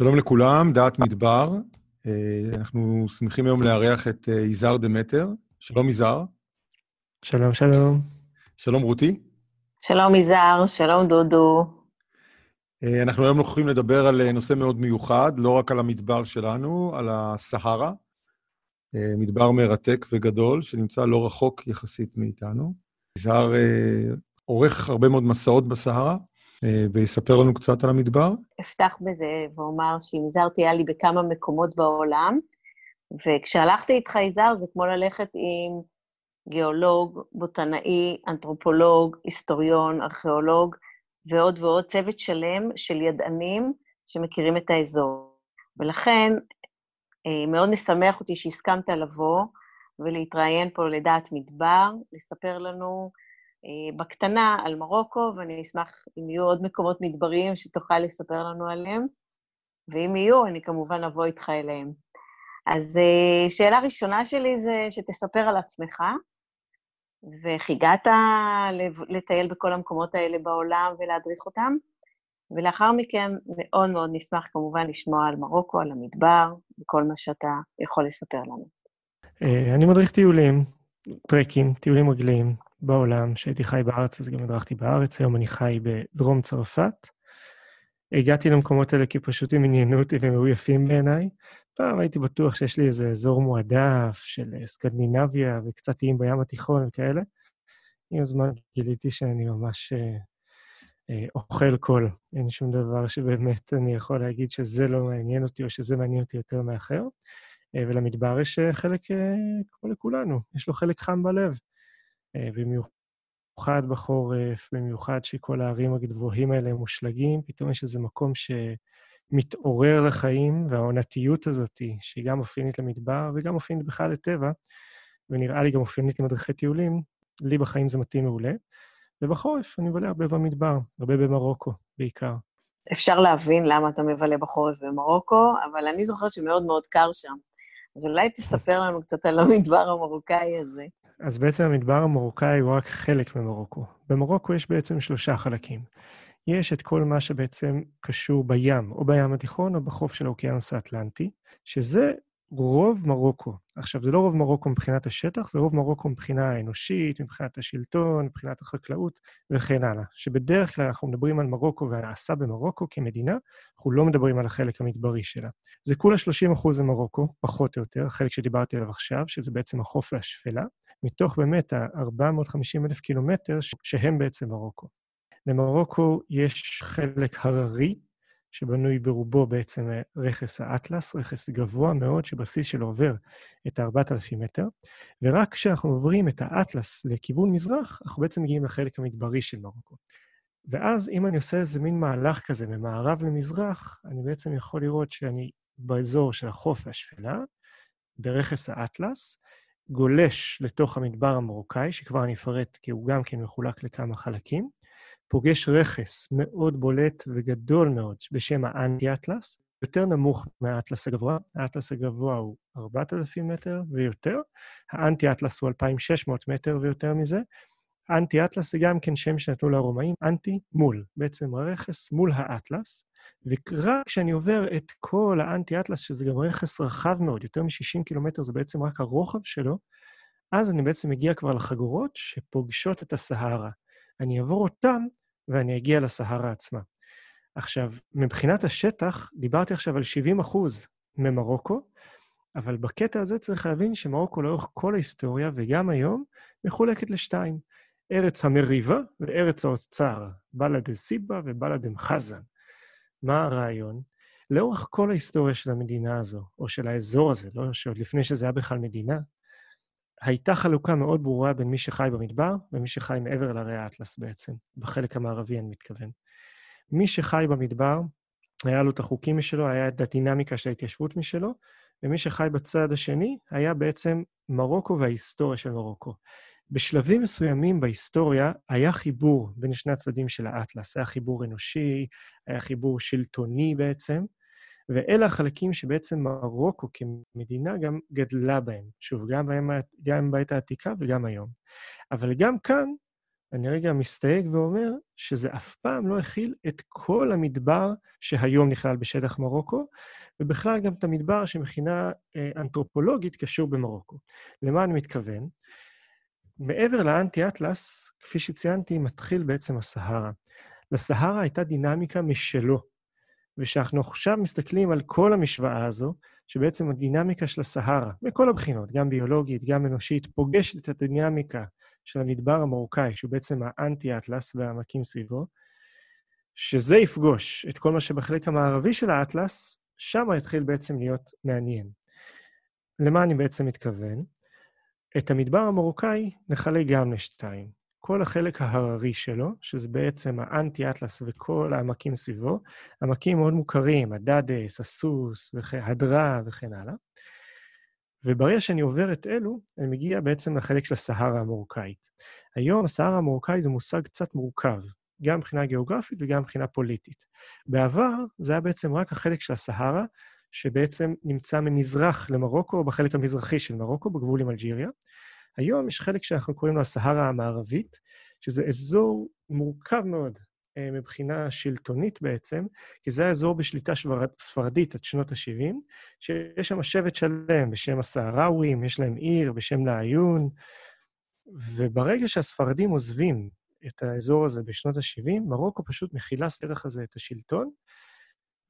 שלום לכולם, דעת מדבר. אה, אנחנו שמחים היום לארח את אה, יזהר דמטר. שלום, יזהר. שלום, שלום. שלום, רותי. שלום, יזהר, שלום, דודו. אה, אנחנו היום הולכים לדבר על נושא מאוד מיוחד, לא רק על המדבר שלנו, על הסהרה. מדבר מרתק וגדול, שנמצא לא רחוק יחסית מאיתנו. יזהר עורך הרבה מאוד מסעות בסהרה, ויספר לנו קצת על המדבר. אפתח בזה ואומר שאם יזהר היה לי בכמה מקומות בעולם, וכשהלכתי איתך, יזהר, זה כמו ללכת עם גיאולוג, בוטנאי, אנתרופולוג, היסטוריון, ארכיאולוג, ועוד ועוד צוות שלם של ידענים שמכירים את האזור. ולכן, אה, מאוד משמח אותי שהסכמת לבוא ולהתראיין פה לדעת מדבר, לספר לנו בקטנה על מרוקו, ואני אשמח אם יהיו עוד מקומות מדבריים שתוכל לספר לנו עליהם, ואם יהיו, אני כמובן אבוא איתך אליהם. אז אה, שאלה ראשונה שלי זה שתספר על עצמך, ואיך הגעת לטייל בכל המקומות האלה בעולם ולהדריך אותם, ולאחר מכן מאוד מאוד נשמח כמובן לשמוע על מרוקו, על המדבר, וכל מה שאתה יכול לספר לנו. אה, אני מדריך טיולים, טרקים, טיולים רגליים, בעולם, כשהייתי חי בארץ, אז גם הדרכתי בארץ, היום אני חי בדרום צרפת. הגעתי למקומות האלה כי פשוט הם עניינו אותי והם היו יפים בעיניי. פעם הייתי בטוח שיש לי איזה אזור מועדף של סקנדינביה וקצת איים בים התיכון וכאלה. עם הזמן גיליתי שאני ממש אה, אה, אוכל קול. אין שום דבר שבאמת אני יכול להגיד שזה לא מעניין אותי או שזה מעניין אותי יותר מאחר. אה, ולמדבר יש אה, חלק, אה, כמו לכולנו, יש לו חלק חם בלב. אה, במיוחד בחורף, במיוחד שכל הערים הגבוהים האלה מושלגים, פתאום יש איזה מקום שמתעורר לחיים, והעונתיות הזאת, שהיא גם אופיינית למדבר וגם אופיינית בכלל לטבע, ונראה לי גם אופיינית למדריכי טיולים, לי בחיים זה מתאים מעולה. ובחורף אני מבלה הרבה במדבר, הרבה במרוקו בעיקר. אפשר להבין למה אתה מבלה בחורף במרוקו, אבל אני זוכרת שמאוד מאוד קר שם. אז אולי תספר לנו קצת על המדבר המרוקאי הזה. אז בעצם המדבר המרוקאי הוא רק חלק ממרוקו. במרוקו יש בעצם שלושה חלקים. יש את כל מה שבעצם קשור בים, או בים התיכון או בחוף של האוקיינוס האטלנטי, שזה רוב מרוקו. עכשיו, זה לא רוב מרוקו מבחינת השטח, זה רוב מרוקו מבחינה האנושית, מבחינת השלטון, מבחינת החקלאות וכן הלאה. שבדרך כלל אנחנו מדברים על מרוקו והנעשה במרוקו כמדינה, אנחנו לא מדברים על החלק המדברי שלה. זה כולה 30 אחוז ממרוקו, פחות או יותר, החלק שדיברתי עליו עכשיו, שזה בעצם החוף והשפלה, מתוך באמת ה-450 אלף קילומטר שהם בעצם מרוקו. למרוקו יש חלק הררי, שבנוי ברובו בעצם רכס האטלס, רכס גבוה מאוד, שבסיס שלו עובר את ה-4,000 מטר, ורק כשאנחנו עוברים את האטלס לכיוון מזרח, אנחנו בעצם מגיעים לחלק המדברי של מרוקו. ואז אם אני עושה איזה מין מהלך כזה ממערב למזרח, אני בעצם יכול לראות שאני באזור של החוף והשפלה, ברכס האטלס, גולש לתוך המדבר המרוקאי, שכבר אני אפרט כי הוא גם כן מחולק לכמה חלקים, פוגש רכס מאוד בולט וגדול מאוד בשם האנטי-אטלס, יותר נמוך מהאטלס הגבוה. האטלס הגבוה הוא 4,000 מטר ויותר, האנטי-אטלס הוא 2,600 מטר ויותר מזה. אנטי-אטלס זה גם כן שם שנתנו לרומאים, אנטי מול, בעצם הרכס מול האטלס. ורק כשאני עובר את כל האנטי-אטלס, שזה גם רכס רחב מאוד, יותר מ-60 קילומטר, זה בעצם רק הרוחב שלו, אז אני בעצם מגיע כבר לחגורות שפוגשות את הסהרה. אני אעבור אותם ואני אגיע לסהרה עצמה. עכשיו, מבחינת השטח, דיברתי עכשיו על 70 אחוז ממרוקו, אבל בקטע הזה צריך להבין שמרוקו לאורך כל ההיסטוריה, וגם היום, מחולקת לשתיים. ארץ המריבה וארץ האוצר, בלאד א-סיבה ובלאד א-חזן. מה הרעיון? לאורך כל ההיסטוריה של המדינה הזו, או של האזור הזה, לא שעוד לפני שזה היה בכלל מדינה, הייתה חלוקה מאוד ברורה בין מי שחי במדבר ומי שחי מעבר להרי האטלס בעצם, בחלק המערבי אני מתכוון. מי שחי במדבר, היה לו את החוקים משלו, היה את הדינמיקה של ההתיישבות משלו, ומי שחי בצד השני היה בעצם מרוקו וההיסטוריה של מרוקו. בשלבים מסוימים בהיסטוריה היה חיבור בין שני הצדדים של האטלס. היה חיבור אנושי, היה חיבור שלטוני בעצם, ואלה החלקים שבעצם מרוקו כמדינה גם גדלה בהם. שוב, גם, בהם, גם בעת העתיקה וגם היום. אבל גם כאן אני רגע מסתייג ואומר שזה אף פעם לא הכיל את כל המדבר שהיום נכלל בשטח מרוקו, ובכלל גם את המדבר שמבחינה אה, אנתרופולוגית קשור במרוקו. למה אני מתכוון? מעבר לאנטי-אטלס, כפי שציינתי, מתחיל בעצם הסהרה. לסהרה הייתה דינמיקה משלו, ושאנחנו עכשיו מסתכלים על כל המשוואה הזו, שבעצם הדינמיקה של הסהרה, מכל הבחינות, גם ביולוגית, גם אנושית, פוגשת את הדינמיקה של המדבר המרוקאי, שהוא בעצם האנטי-אטלס והעמקים סביבו, שזה יפגוש את כל מה שבחלק המערבי של האטלס, שם יתחיל בעצם להיות מעניין. למה אני בעצם מתכוון? את המדבר המרוקאי נחלק גם לשתיים. כל החלק ההררי שלו, שזה בעצם האנטי-אטלס וכל העמקים סביבו, עמקים מאוד מוכרים, הדדס, הסוס, הדרה וכן הלאה. וברגע שאני עובר את אלו, אני מגיע בעצם לחלק של הסהרה המרוקאית. היום הסהרה המרוקאית זה מושג קצת מורכב, גם מבחינה גיאוגרפית וגם מבחינה פוליטית. בעבר זה היה בעצם רק החלק של הסהרה, שבעצם נמצא ממזרח למרוקו, בחלק המזרחי של מרוקו, בגבול עם אלג'יריה. היום יש חלק שאנחנו קוראים לו הסהרה המערבית, שזה אזור מורכב מאוד אה, מבחינה שלטונית בעצם, כי זה האזור בשליטה ספרדית עד שנות ה-70, שיש שם שבט שלם בשם הסהראווים, יש להם עיר בשם נעיון, וברגע שהספרדים עוזבים את האזור הזה בשנות ה-70, מרוקו פשוט מכילה דרך הזה את השלטון,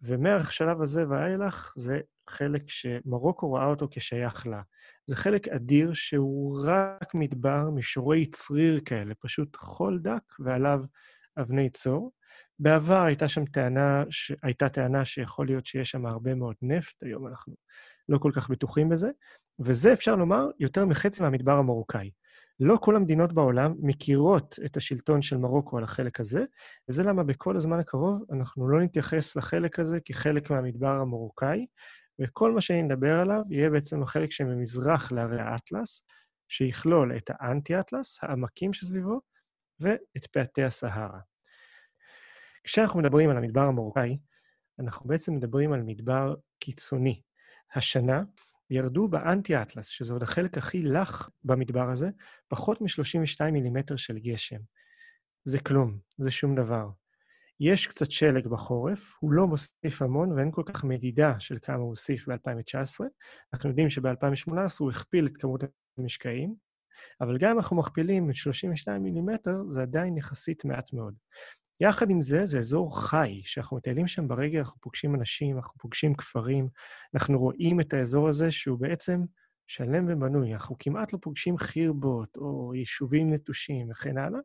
ומהשלב הזה ואילך זה חלק שמרוקו ראה אותו כשייך לה. זה חלק אדיר שהוא רק מדבר, מישורי צריר כאלה, פשוט חול דק ועליו אבני צור. בעבר הייתה שם טענה, ש... הייתה טענה שיכול להיות שיש שם הרבה מאוד נפט, היום אנחנו לא כל כך בטוחים בזה, וזה, אפשר לומר, יותר מחצי מהמדבר המרוקאי. לא כל המדינות בעולם מכירות את השלטון של מרוקו על החלק הזה, וזה למה בכל הזמן הקרוב אנחנו לא נתייחס לחלק הזה כחלק מהמדבר המרוקאי, וכל מה שאני נדבר עליו יהיה בעצם החלק שממזרח להרי האטלס, שיכלול את האנטי-אטלס, העמקים שסביבו, ואת פאתי הסהרה. כשאנחנו מדברים על המדבר המרוקאי, אנחנו בעצם מדברים על מדבר קיצוני. השנה ירדו באנטי-אטלס, שזה עוד החלק הכי לח במדבר הזה, פחות מ-32 מילימטר של גשם. זה כלום, זה שום דבר. יש קצת שלג בחורף, הוא לא מוסיף המון ואין כל כך מדידה של כמה הוא הוסיף ב-2019. אנחנו יודעים שב-2018 הוא הכפיל את כמות המשקעים, אבל גם אם אנחנו מכפילים את 32 מילימטר, זה עדיין יחסית מעט מאוד. יחד עם זה, זה אזור חי, שאנחנו מטיילים שם ברגע, אנחנו פוגשים אנשים, אנחנו פוגשים כפרים, אנחנו רואים את האזור הזה שהוא בעצם שלם ובנוי. אנחנו כמעט לא פוגשים חירבות או יישובים נטושים וכן הלאה,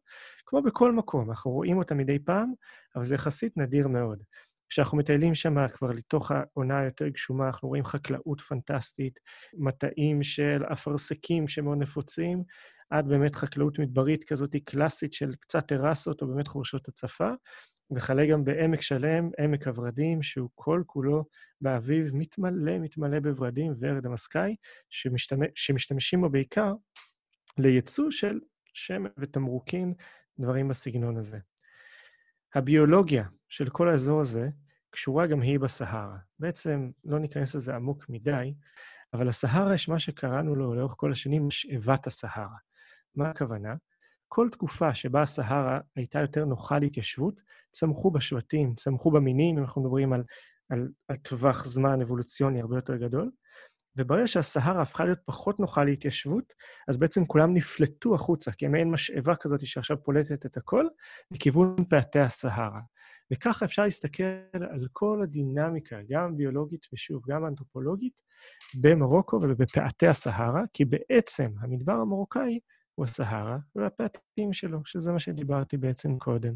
כמו בכל מקום, אנחנו רואים אותם מדי פעם, אבל זה יחסית נדיר מאוד. כשאנחנו מטיילים שם כבר לתוך העונה היותר גשומה, אנחנו רואים חקלאות פנטסטית, מטעים של אפרסקים שמאוד נפוצים, עד באמת חקלאות מדברית כזאת קלאסית של קצת טרסות או באמת חורשות הצפה, וכלה גם בעמק שלם, עמק הוורדים, שהוא כל-כולו באביב מתמלא, מתמלא בוורדים ורד המסקאי, שמשתמש, שמשתמשים בו בעיקר לייצוא של שמן ותמרוקים, דברים בסגנון הזה. הביולוגיה של כל האזור הזה קשורה גם היא בסהרה. בעצם, לא ניכנס לזה עמוק מדי, אבל הסהרה יש מה שקראנו לו לאורך כל השנים משאבת הסהרה. מה הכוונה? כל תקופה שבה הסהרה הייתה יותר נוחה להתיישבות, צמחו בשבטים, צמחו במינים, אם אנחנו מדברים על, על, על טווח זמן אבולוציוני הרבה יותר גדול, וברגע שהסהרה הפכה להיות פחות נוחה להתיישבות, אז בעצם כולם נפלטו החוצה, כי מעין משאבה כזאת שעכשיו פולטת את הכל, לכיוון פאתי הסהרה. וככה אפשר להסתכל על כל הדינמיקה, גם ביולוגית ושוב, גם אנתרופולוגית, במרוקו ובפאתי הסהרה, כי בעצם המדבר המרוקאי הוא הסהרה, והפאתים שלו, שזה מה שדיברתי בעצם קודם.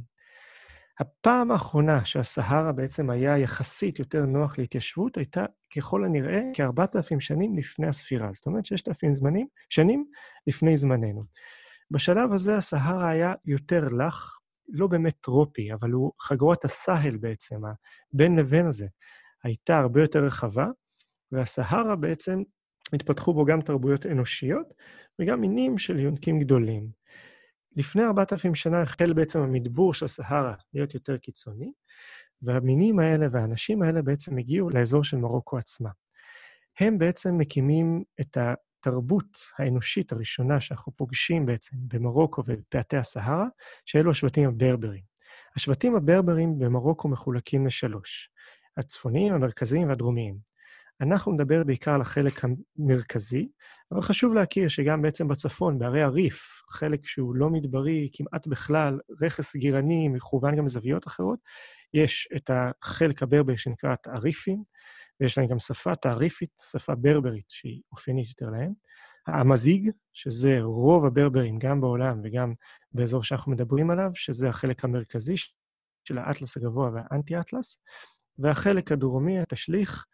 הפעם האחרונה שהסהרה בעצם היה יחסית יותר נוח להתיישבות, הייתה ככל הנראה כ-4,000 שנים לפני הספירה. זאת אומרת 6,000 זמנים, שנים לפני זמננו. בשלב הזה הסהרה היה יותר לח, לא באמת טרופי, אבל הוא חגורת הסהל בעצם, הבין לבין הזה, הייתה הרבה יותר רחבה, והסהרה בעצם התפתחו בו גם תרבויות אנושיות וגם מינים של יונקים גדולים. לפני 4,000 שנה החל בעצם המדבור של הסהרה להיות יותר קיצוני, והמינים האלה והאנשים האלה בעצם הגיעו לאזור של מרוקו עצמה. הם בעצם מקימים את התרבות האנושית הראשונה שאנחנו פוגשים בעצם במרוקו ובפאתי הסהרה, שאלו השבטים הברברים. השבטים הברברים במרוקו מחולקים לשלוש, הצפוניים, המרכזיים והדרומיים. אנחנו נדבר בעיקר על החלק המרכזי, אבל חשוב להכיר שגם בעצם בצפון, בערי הריף, חלק שהוא לא מדברי כמעט בכלל, רכס גירני, מכוון גם לזוויות אחרות, יש את החלק הברברי שנקרא תעריפים, ויש להם גם שפה תעריפית, שפה ברברית, שהיא אופיינית יותר להם. המזיג, שזה רוב הברברים, גם בעולם וגם באזור שאנחנו מדברים עליו, שזה החלק המרכזי של האטלס הגבוה והאנטי-אטלס, והחלק הדרומי, התשליך,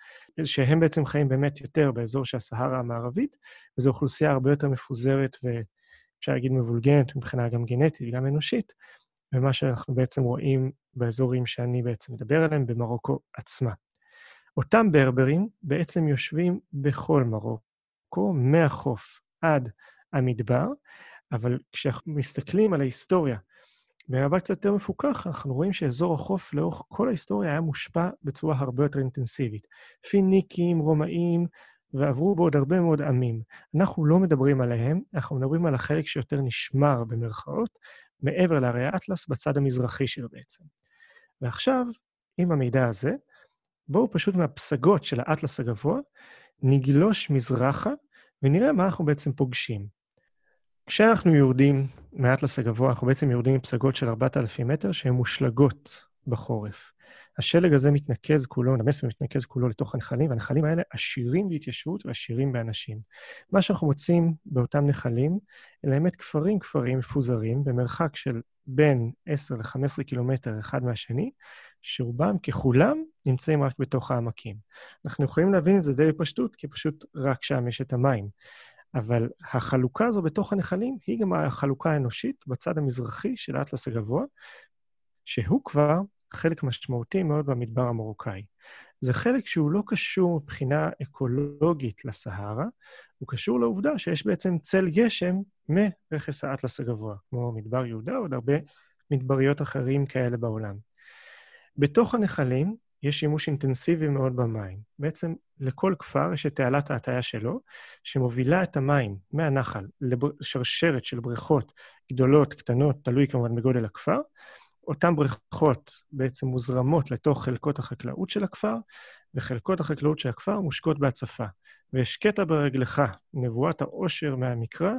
שהם בעצם חיים באמת יותר באזור של הסהרה המערבית, וזו אוכלוסייה הרבה יותר מפוזרת ואפשר להגיד מבולגנת מבחינה גם גנטית וגם אנושית, ומה שאנחנו בעצם רואים באזורים שאני בעצם מדבר עליהם, במרוקו עצמה. אותם ברברים בעצם יושבים בכל מרוקו, מהחוף עד המדבר, אבל כשאנחנו מסתכלים על ההיסטוריה במבט קצת יותר מפוקח, אנחנו רואים שאזור החוף לאורך כל ההיסטוריה היה מושפע בצורה הרבה יותר אינטנסיבית. פיניקים, רומאים, ועברו בו עוד הרבה מאוד עמים. אנחנו לא מדברים עליהם, אנחנו מדברים על החלק שיותר נשמר במרכאות, מעבר להרי האטלס, בצד המזרחי שלו בעצם. ועכשיו, עם המידע הזה, בואו פשוט מהפסגות של האטלס הגבוה, נגלוש מזרחה ונראה מה אנחנו בעצם פוגשים. כשאנחנו יורדים מהאטלס הגבוה, אנחנו בעצם יורדים מפסגות של 4,000 מטר שהן מושלגות בחורף. השלג הזה מתנקז כולו, נמס ומתנקז כולו לתוך הנחלים, והנחלים האלה עשירים בהתיישבות ועשירים באנשים. מה שאנחנו מוצאים באותם נחלים, אלה באמת כפרים כפרים מפוזרים במרחק של בין 10 ל-15 קילומטר אחד מהשני, שרובם ככולם נמצאים רק בתוך העמקים. אנחנו יכולים להבין את זה די בפשטות, כי פשוט רק שם יש את המים. אבל החלוקה הזו בתוך הנחלים היא גם החלוקה האנושית בצד המזרחי של האטלס הגבוה, שהוא כבר חלק משמעותי מאוד במדבר המרוקאי. זה חלק שהוא לא קשור מבחינה אקולוגית לסהרה, הוא קשור לעובדה שיש בעצם צל גשם מרכס האטלס הגבוה, כמו מדבר יהודה ועוד הרבה מדבריות אחרים כאלה בעולם. בתוך הנחלים יש שימוש אינטנסיבי מאוד במים. בעצם לכל כפר יש את תעלת ההטיה שלו, שמובילה את המים מהנחל לשרשרת של בריכות גדולות, קטנות, תלוי כמובן בגודל הכפר. אותן בריכות בעצם מוזרמות לתוך חלקות החקלאות של הכפר, וחלקות החקלאות של הכפר מושקות בהצפה. ויש קטע ברגלך, נבואת העושר מהמקרא,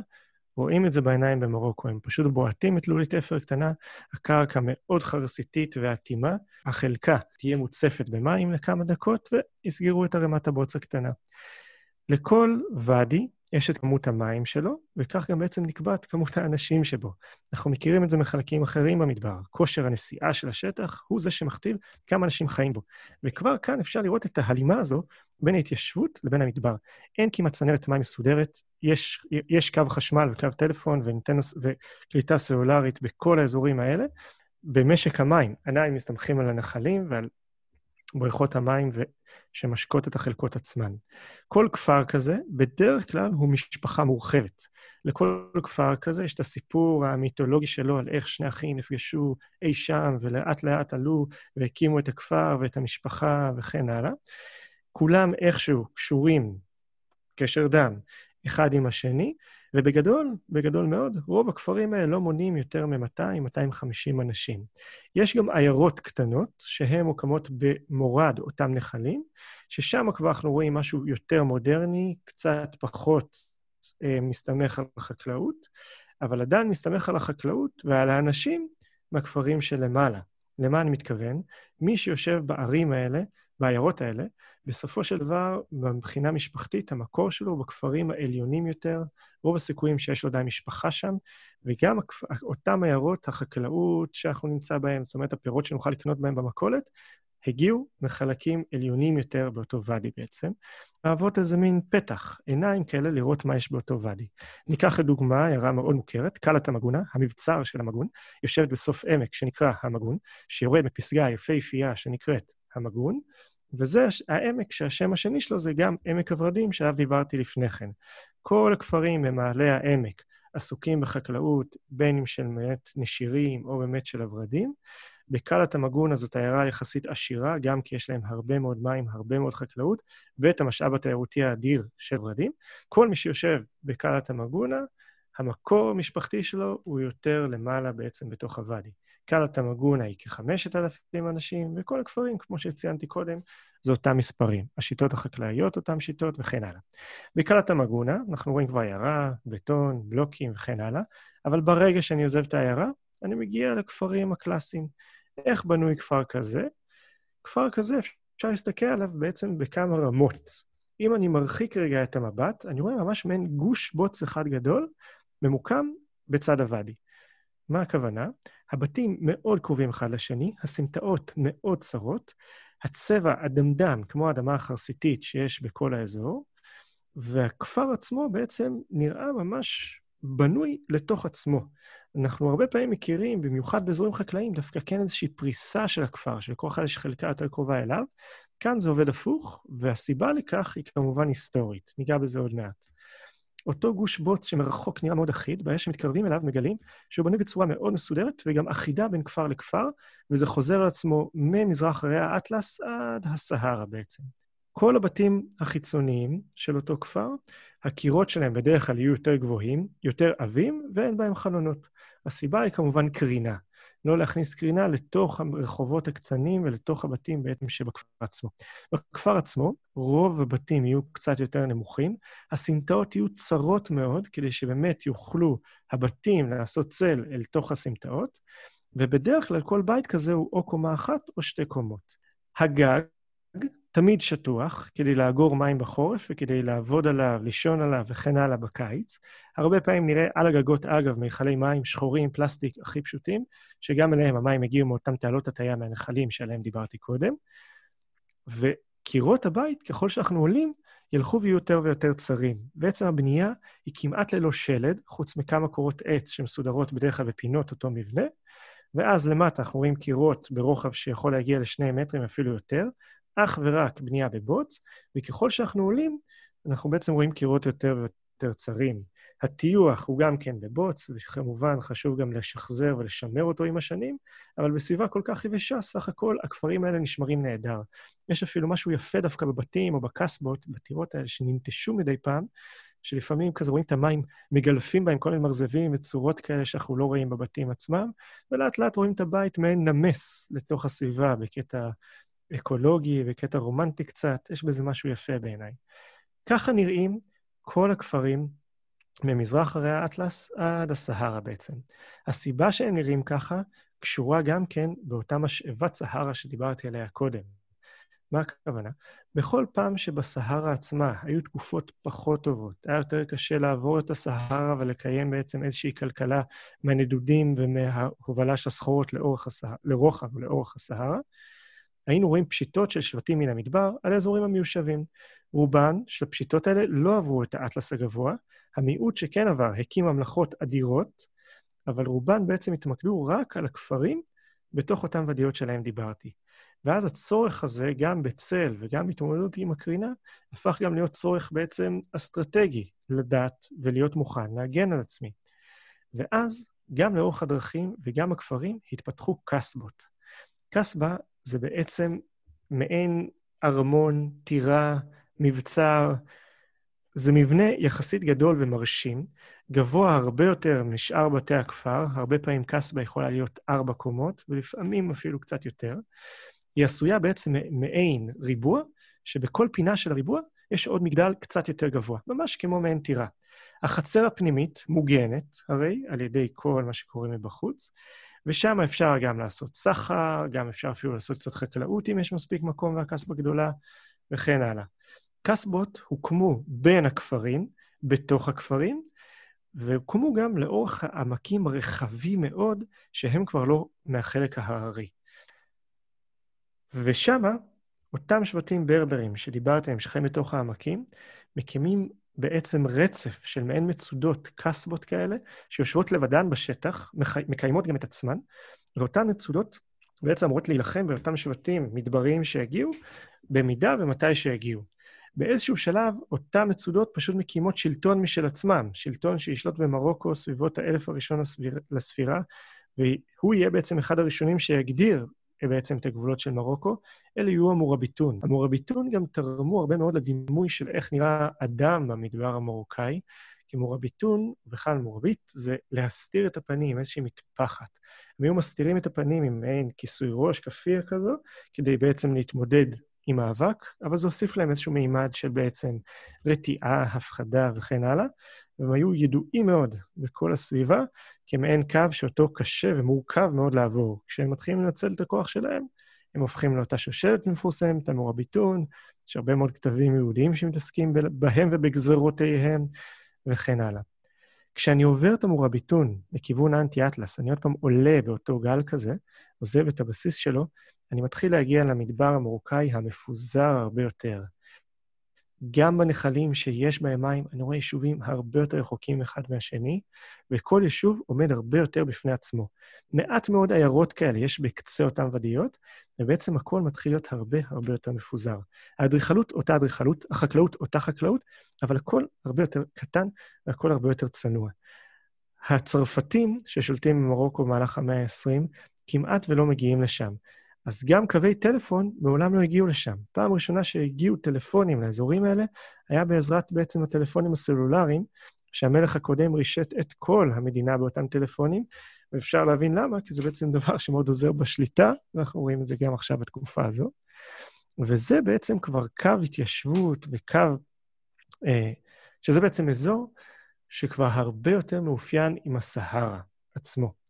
רואים את זה בעיניים במרוקו, הם פשוט בועטים את לולית אפר קטנה, הקרקע מאוד חרסיתית ואטימה, החלקה תהיה מוצפת במים לכמה דקות, ויסגרו את ערימת הבוץ הקטנה. לכל ואדי יש את כמות המים שלו, וכך גם בעצם נקבעת כמות האנשים שבו. אנחנו מכירים את זה מחלקים אחרים במדבר. כושר הנסיעה של השטח הוא זה שמכתיב כמה אנשים חיים בו. וכבר כאן אפשר לראות את ההלימה הזו בין ההתיישבות לבין המדבר. אין כמעט צנרת מים מסודרת, יש, יש קו חשמל וקו טלפון ואינטנוס, וקליטה סלולרית בכל האזורים האלה. במשק המים, עדיין מסתמכים על הנחלים ועל בריכות המים ו... שמשקות את החלקות עצמן. כל כפר כזה, בדרך כלל הוא משפחה מורחבת. לכל כפר כזה יש את הסיפור המיתולוגי שלו על איך שני אחים נפגשו אי שם ולאט לאט עלו והקימו את הכפר ואת המשפחה וכן הלאה. כולם איכשהו קשורים, קשר דם, אחד עם השני, ובגדול, בגדול מאוד, רוב הכפרים האלה לא מונים יותר מ-200-250 אנשים. יש גם עיירות קטנות, שהן מוקמות במורד אותם נחלים, ששם כבר אנחנו רואים משהו יותר מודרני, קצת פחות אה, מסתמך על החקלאות, אבל עדיין מסתמך על החקלאות ועל האנשים מהכפרים שלמעלה. למה אני מתכוון? מי שיושב בערים האלה, בעיירות האלה, בסופו של דבר, מבחינה משפחתית, המקור שלו הוא בכפרים העליונים יותר, רוב הסיכויים שיש לו עדיין משפחה שם, וגם אותן עיירות, החקלאות שאנחנו נמצא בהן, זאת אומרת, הפירות שנוכל לקנות בהן במכולת, הגיעו מחלקים עליונים יותר באותו ואדי בעצם, להוות איזה מין פתח, עיניים כאלה לראות מה יש באותו ואדי. ניקח לדוגמה עיירה מאוד מוכרת, קלת המגונה, המבצר של המגון, יושבת בסוף עמק שנקרא המגון, שיורד מפסגה יפהפייה שנקראת המגון, וזה העמק שהשם השני שלו זה גם עמק הורדים שעליו דיברתי לפני כן. כל הכפרים במעלה העמק עסוקים בחקלאות, בין אם של באמת נשירים או באמת של הורדים, בקלת המגונה זאת עיירה יחסית עשירה, גם כי יש להם הרבה מאוד מים, הרבה מאוד חקלאות, ואת המשאב התיירותי האדיר של ורדים. כל מי שיושב בקלת המגונה, המקור המשפחתי שלו הוא יותר למעלה בעצם בתוך הוואדי. קלת המגונה היא כ-5,000 אנשים, וכל הכפרים, כמו שציינתי קודם, זה אותם מספרים. השיטות החקלאיות, אותן שיטות וכן הלאה. בקלת המגונה, אנחנו רואים כבר עיירה, בטון, בלוקים וכן הלאה, אבל ברגע שאני עוזב את העיירה, אני מגיע לכפרים הקלאסיים. איך בנוי כפר כזה? כפר כזה, אפשר להסתכל עליו בעצם בכמה רמות. אם אני מרחיק רגע את המבט, אני רואה ממש מעין גוש בוץ אחד גדול, ממוקם בצד הוואדי. מה הכוונה? הבתים מאוד קרובים אחד לשני, הסמטאות מאוד צרות, הצבע אדמדם, כמו האדמה החרסיתית שיש בכל האזור, והכפר עצמו בעצם נראה ממש בנוי לתוך עצמו. אנחנו הרבה פעמים מכירים, במיוחד באזורים חקלאיים, דווקא כן איזושהי פריסה של הכפר, שלכל אחד יש חלקה יותר קרובה אליו. כאן זה עובד הפוך, והסיבה לכך היא כמובן היסטורית. ניגע בזה עוד מעט. אותו גוש בוץ שמרחוק נראה מאוד אחיד, ברגע שמתקרבים אליו מגלים שהוא בנוי בצורה מאוד מסודרת וגם אחידה בין כפר לכפר, וזה חוזר על עצמו ממזרח הרי האטלס עד הסהרה בעצם. כל הבתים החיצוניים של אותו כפר, הקירות שלהם בדרך כלל יהיו יותר גבוהים, יותר עבים, ואין בהם חלונות. הסיבה היא כמובן קרינה. לא להכניס קרינה לתוך הרחובות הקטנים ולתוך הבתים בעצם שבכפר עצמו. בכפר עצמו, רוב הבתים יהיו קצת יותר נמוכים, הסמטאות יהיו צרות מאוד, כדי שבאמת יוכלו הבתים לעשות צל אל תוך הסמטאות, ובדרך כלל כל בית כזה הוא או קומה אחת או שתי קומות. הגג תמיד שטוח, כדי לאגור מים בחורף וכדי לעבוד עליו, לישון עליו וכן הלאה בקיץ. הרבה פעמים נראה על הגגות, אגב, מיכלי מים שחורים, פלסטיק הכי פשוטים, שגם אליהם המים הגיעו מאותם תעלות הטעיה מהנחלים שעליהם דיברתי קודם. וקירות הבית, ככל שאנחנו עולים, ילכו ויהיו יותר ויותר צרים. בעצם הבנייה היא כמעט ללא שלד, חוץ מכמה קורות עץ שמסודרות בדרך כלל בפינות אותו מבנה, ואז למטה אנחנו רואים קירות ברוחב שיכול להגיע לשני מטרים, אפילו יותר, אך ורק בנייה בבוץ, וככל שאנחנו עולים, אנחנו בעצם רואים קירות יותר ויותר צרים. הטיוח הוא גם כן בבוץ, וכמובן חשוב גם לשחזר ולשמר אותו עם השנים, אבל בסביבה כל כך יבשה, סך הכל הכפרים האלה נשמרים נהדר. יש אפילו משהו יפה דווקא בבתים או בקסבות, בטירות האלה שננטשו מדי פעם, שלפעמים כזה רואים את המים, מגלפים בהם כל מיני מרזבים וצורות כאלה שאנחנו לא רואים בבתים עצמם, ולאט לאט רואים את הבית מעין נמס לתוך הסביבה בקטע אקולוגי וקטע רומנטי קצת, יש בזה משהו יפה בעיניי. ככה נראים כל הכפרים ממזרח הרי האטלס עד הסהרה בעצם. הסיבה שהם נראים ככה קשורה גם כן באותה משאבת סהרה שדיברתי עליה קודם. מה הכוונה? בכל פעם שבסהרה עצמה היו תקופות פחות טובות, היה יותר קשה לעבור את הסהרה ולקיים בעצם איזושהי כלכלה מהנדודים ומההובלה של הסחורות לרוחב ולאורך הסהרה, היינו רואים פשיטות של שבטים מן המדבר על האזורים המיושבים. רובן של הפשיטות האלה לא עברו את האטלס הגבוה, המיעוט שכן עבר הקים ממלכות אדירות, אבל רובן בעצם התמקדו רק על הכפרים בתוך אותן ודיות שעליהן דיברתי. ואז הצורך הזה, גם בצל וגם בהתמודדות עם הקרינה, הפך גם להיות צורך בעצם אסטרטגי לדעת ולהיות מוכן, להגן על עצמי. ואז גם לאורך הדרכים וגם הכפרים התפתחו קסבות. קסבה זה בעצם מעין ארמון, טירה, מבצר. זה מבנה יחסית גדול ומרשים, גבוה הרבה יותר משאר בתי הכפר, הרבה פעמים קסבה יכולה להיות ארבע קומות, ולפעמים אפילו קצת יותר. היא עשויה בעצם מעין ריבוע, שבכל פינה של הריבוע יש עוד מגדל קצת יותר גבוה, ממש כמו מעין טירה. החצר הפנימית מוגנת, הרי, על ידי כל מה שקורה מבחוץ, ושם אפשר גם לעשות סחר, גם אפשר אפילו לעשות קצת חקלאות אם יש מספיק מקום והקסבה גדולה, וכן הלאה. קסבות הוקמו בין הכפרים, בתוך הכפרים, והוקמו גם לאורך העמקים רחבים מאוד, שהם כבר לא מהחלק ההררי. ושמה, אותם שבטים ברברים שדיברתם, שחיים בתוך העמקים, מקימים בעצם רצף של מעין מצודות, קסבות כאלה, שיושבות לבדן בשטח, מקיימות גם את עצמן, ואותן מצודות בעצם אמורות להילחם באותם שבטים מדבריים שהגיעו, במידה ומתי שהגיעו. באיזשהו שלב, אותן מצודות פשוט מקימות שלטון משל עצמם, שלטון שישלוט במרוקו סביבות האלף הראשון לספירה, והוא יהיה בעצם אחד הראשונים שיגדיר בעצם את הגבולות של מרוקו, אלה יהיו המורביטון. המורביטון גם תרמו הרבה מאוד לדימוי של איך נראה אדם במדבר המרוקאי, כי מורביטון, בכלל מורבית, זה להסתיר את הפנים, איזושהי מטפחת. הם היו מסתירים את הפנים עם מעין כיסוי ראש, כפייה כזו, כדי בעצם להתמודד עם האבק, אבל זה הוסיף להם איזשהו מימד של בעצם רתיעה, הפחדה וכן הלאה, והם היו ידועים מאוד בכל הסביבה כמעין קו שאותו קשה ומורכב מאוד לעבור. כשהם מתחילים לנצל את הכוח שלהם, הם הופכים לאותה שושלת מפורסמת, המורביטון, יש הרבה מאוד כתבים יהודיים שמתעסקים בהם ובגזרותיהם, וכן הלאה. כשאני עובר את המורביטון לכיוון האנטי-אטלס, אני עוד פעם עולה באותו גל כזה, עוזב את הבסיס שלו, אני מתחיל להגיע למדבר המרוקאי המפוזר הרבה יותר. גם בנחלים שיש בהם מים, אני רואה יישובים הרבה יותר רחוקים אחד מהשני, וכל יישוב עומד הרבה יותר בפני עצמו. מעט מאוד עיירות כאלה יש בקצה אותן ודיות, ובעצם הכל מתחיל להיות הרבה הרבה יותר מפוזר. האדריכלות אותה אדריכלות, החקלאות אותה חקלאות, אבל הכל הרבה יותר קטן והכל הרבה יותר צנוע. הצרפתים ששולטים במרוקו במהלך המאה ה-20 כמעט ולא מגיעים לשם. אז גם קווי טלפון מעולם לא הגיעו לשם. פעם ראשונה שהגיעו טלפונים לאזורים האלה, היה בעזרת בעצם הטלפונים הסלולריים, שהמלך הקודם רישת את כל המדינה באותם טלפונים, ואפשר להבין למה, כי זה בעצם דבר שמאוד עוזר בשליטה, ואנחנו רואים את זה גם עכשיו בתקופה הזו. וזה בעצם כבר קו התיישבות וקו, אה, שזה בעצם אזור שכבר הרבה יותר מאופיין עם הסהרה עצמו.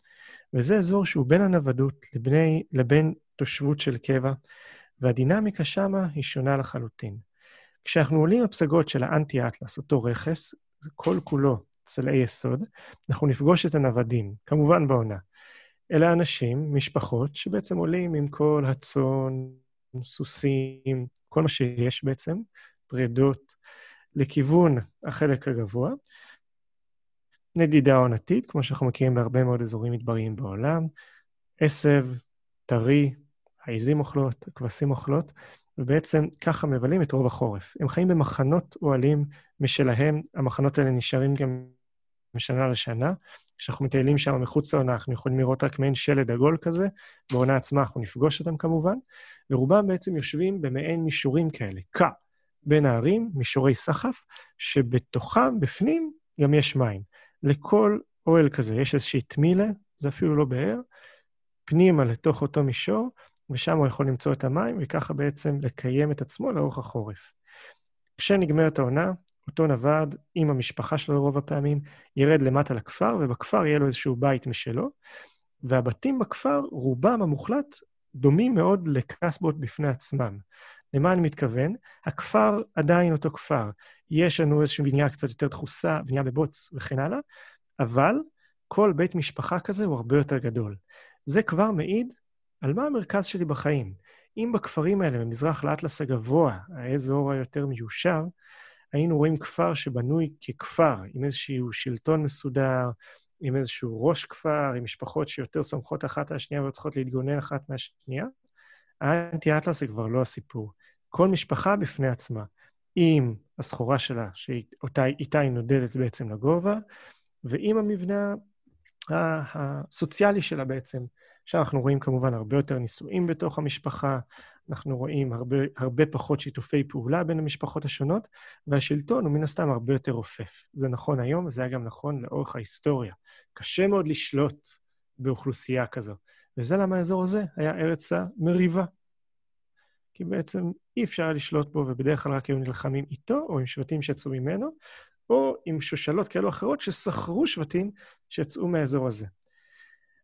וזה אזור שהוא בין הנוודות לבין, לבין תושבות של קבע, והדינמיקה שמה היא שונה לחלוטין. כשאנחנו עולים לפסגות של האנטי-אטלס, אותו רכס, זה כל כולו צלעי יסוד, אנחנו נפגוש את הנוודים, כמובן בעונה. אלה אנשים, משפחות, שבעצם עולים עם כל הצאן, סוסים, כל מה שיש בעצם, פרדות, לכיוון החלק הגבוה. נדידה עונתית, כמו שאנחנו מכירים בהרבה מאוד אזורים מדבריים בעולם, עשב, טרי, העיזים אוכלות, הכבשים אוכלות, ובעצם ככה מבלים את רוב החורף. הם חיים במחנות אוהלים משלהם, המחנות האלה נשארים גם משנה לשנה. כשאנחנו מטיילים שם מחוץ לעונה, אנחנו יכולים לראות רק מעין שלד עגול כזה, בעונה עצמה אנחנו נפגוש אותם כמובן, ורובם בעצם יושבים במעין מישורים כאלה, קע, בין הערים, מישורי סחף, שבתוכם, בפנים, גם יש מים. לכל אוהל כזה יש איזושהי תמילה, זה אפילו לא באר, פנימה לתוך אותו מישור, ושם הוא יכול למצוא את המים, וככה בעצם לקיים את עצמו לאורך החורף. כשנגמרת העונה, אותו נווד עם המשפחה שלו רוב הפעמים ירד למטה לכפר, ובכפר יהיה לו איזשהו בית משלו, והבתים בכפר, רובם המוחלט, דומים מאוד לקסבות בפני עצמם. למה אני מתכוון? הכפר עדיין אותו כפר. יש לנו איזושהי בנייה קצת יותר דחוסה, בנייה בבוץ וכן הלאה, אבל כל בית משפחה כזה הוא הרבה יותר גדול. זה כבר מעיד על מה המרכז שלי בחיים. אם בכפרים האלה, במזרח לאטלס הגבוה, האזור היותר מיושב, היינו רואים כפר שבנוי ככפר, עם איזשהו שלטון מסודר, עם איזשהו ראש כפר, עם משפחות שיותר סומכות אחת על השנייה וצריכות להתגונן אחת מהשנייה, האנטי-אטלס זה כבר לא הסיפור. כל משפחה בפני עצמה, עם הסחורה שלה, שאיתה היא נודדת בעצם לגובה, ועם המבנה הסוציאלי שלה בעצם, שם אנחנו רואים כמובן הרבה יותר נישואים בתוך המשפחה, אנחנו רואים הרבה, הרבה פחות שיתופי פעולה בין המשפחות השונות, והשלטון הוא מן הסתם הרבה יותר רופף. זה נכון היום, וזה היה גם נכון לאורך ההיסטוריה. קשה מאוד לשלוט באוכלוסייה כזו, וזה למה האזור הזה היה ארץ המריבה. כי בעצם אי אפשר לשלוט בו, ובדרך כלל רק היו נלחמים איתו, או עם שבטים שיצאו ממנו, או עם שושלות כאלו אחרות ששכרו שבטים שיצאו מהאזור הזה.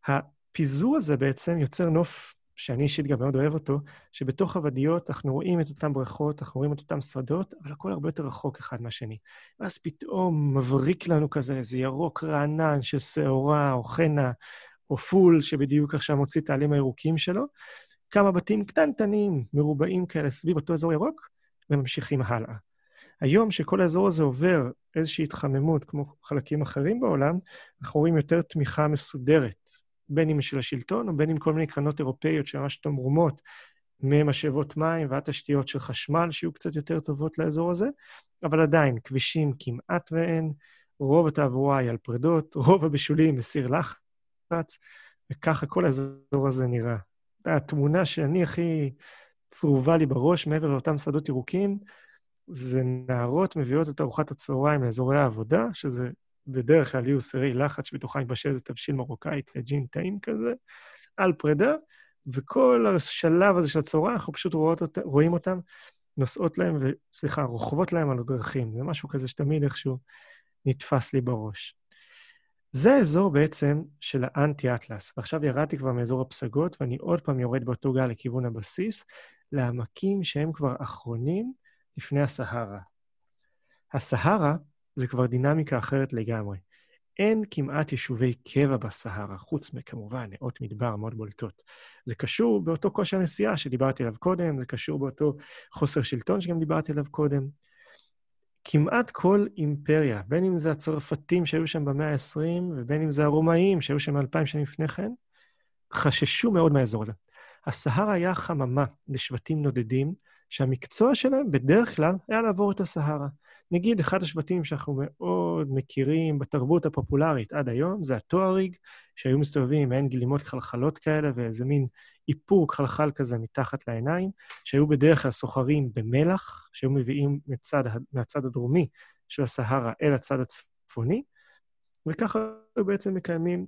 הפיזור הזה בעצם יוצר נוף שאני אישית גם מאוד אוהב אותו, שבתוך הוודיות אנחנו רואים את אותן בריכות, אנחנו רואים את אותן שדות, אבל הכל הרבה יותר רחוק אחד מהשני. ואז פתאום מבריק לנו כזה איזה ירוק רענן של שעורה או חנה, או פול שבדיוק עכשיו מוציא את העלים הירוקים שלו, כמה בתים קטנטנים, מרובעים כאלה סביב אותו אזור ירוק, וממשיכים הלאה. היום, שכל האזור הזה עובר איזושהי התחממות, כמו חלקים אחרים בעולם, אנחנו רואים יותר תמיכה מסודרת, בין אם של השלטון, או בין אם כל מיני קרנות אירופאיות שממש תמרומות ממשאבות מים ועד תשתיות של חשמל, שיהיו קצת יותר טובות לאזור הזה, אבל עדיין, כבישים כמעט ואין, רוב התעבורה היא על פרדות, רוב הבישולים בסיר לחץ, וככה כל האזור הזה נראה. התמונה שאני הכי צרובה לי בראש, מעבר לאותם שדות ירוקים, זה נערות מביאות את ארוחת הצהריים לאזורי העבודה, שזה בדרך כלל יהיו סירי לחץ שבתוכה מתבשל איזה תבשיל מרוקאי, טג'ין טעים כזה, על פרידה, וכל השלב הזה של הצהריים, אנחנו פשוט רואות אות, רואים אותם נוסעות להם, סליחה, רוכבות להם על הדרכים. זה משהו כזה שתמיד איכשהו נתפס לי בראש. זה האזור בעצם של האנטי-אטלס. ועכשיו ירדתי כבר מאזור הפסגות, ואני עוד פעם יורד באותו גל לכיוון הבסיס, לעמקים שהם כבר אחרונים לפני הסהרה. הסהרה זה כבר דינמיקה אחרת לגמרי. אין כמעט יישובי קבע בסהרה, חוץ מכמובן נאות מדבר מאוד בולטות. זה קשור באותו כושר נסיעה שדיברתי עליו קודם, זה קשור באותו חוסר שלטון שגם דיברתי עליו קודם. כמעט כל אימפריה, בין אם זה הצרפתים שהיו שם במאה ה-20, ובין אם זה הרומאים שהיו שם אלפיים שנים לפני כן, חששו מאוד מהאזור הזה. הסהרה היה חממה לשבטים נודדים, שהמקצוע שלהם בדרך כלל היה לעבור את הסהרה. נגיד, אחד השבטים שאנחנו מאוד מכירים בתרבות הפופולרית עד היום, זה הטואריג, שהיו מסתובבים עם מעין גלימות חלחלות כאלה ואיזה מין איפור חלחל כזה מתחת לעיניים, שהיו בדרך כלל סוחרים במלח, שהיו מביאים מצד, מהצד הדרומי של הסהרה אל הצד הצפוני, וככה היו בעצם מקיימים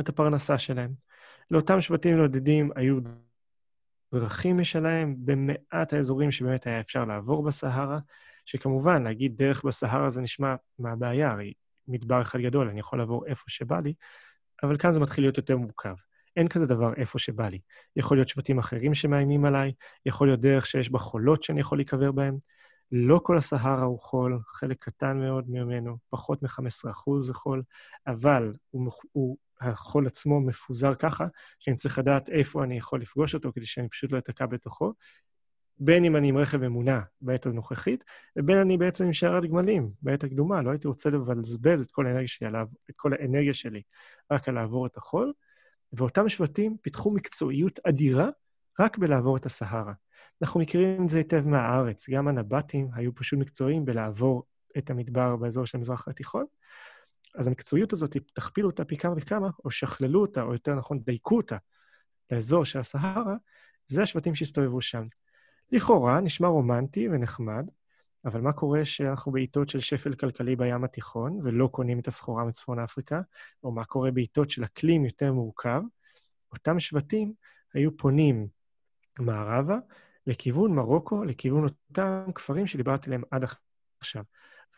את הפרנסה שלהם. לאותם שבטים נודדים היו דרכים משלהם במעט האזורים שבאמת היה אפשר לעבור בסהרה, שכמובן, להגיד דרך בסהרה זה נשמע מה הבעיה, הרי מדבר אחד גדול, אני יכול לעבור איפה שבא לי, אבל כאן זה מתחיל להיות יותר מורכב. אין כזה דבר איפה שבא לי. יכול להיות שבטים אחרים שמאיימים עליי, יכול להיות דרך שיש בה חולות שאני יכול להיקבר בהן. לא כל הסהרה הוא חול, חלק קטן מאוד ממנו, פחות מ-15% זה חול, אבל הוא, הוא, החול עצמו מפוזר ככה, שאני צריך לדעת איפה אני יכול לפגוש אותו כדי שאני פשוט לא אתקע בתוכו, בין אם אני עם רכב ממונע בעת הנוכחית, ובין אני בעצם עם שיירת גמלים בעת הקדומה. לא הייתי רוצה לבזבז את כל האנרגיה שלי, את כל האנרגיה שלי רק על לעבור את החול. ואותם שבטים פיתחו מקצועיות אדירה רק בלעבור את הסהרה. אנחנו מכירים את זה היטב מהארץ. גם הנבטים היו פשוט מקצועיים בלעבור את המדבר באזור של המזרח התיכון. אז המקצועיות הזאת, תכפילו אותה פי כמה וכמה, או שכללו אותה, או יותר נכון, דייקו אותה לאזור של הסהרה, זה השבטים שהסתובבו שם. לכאורה נשמע רומנטי ונחמד, אבל מה קורה שאנחנו בעיתות של שפל כלכלי בים התיכון ולא קונים את הסחורה מצפון אפריקה, או מה קורה בעיתות של אקלים יותר מורכב? אותם שבטים היו פונים מערבה לכיוון מרוקו, לכיוון אותם כפרים שדיברתי עליהם עד עכשיו.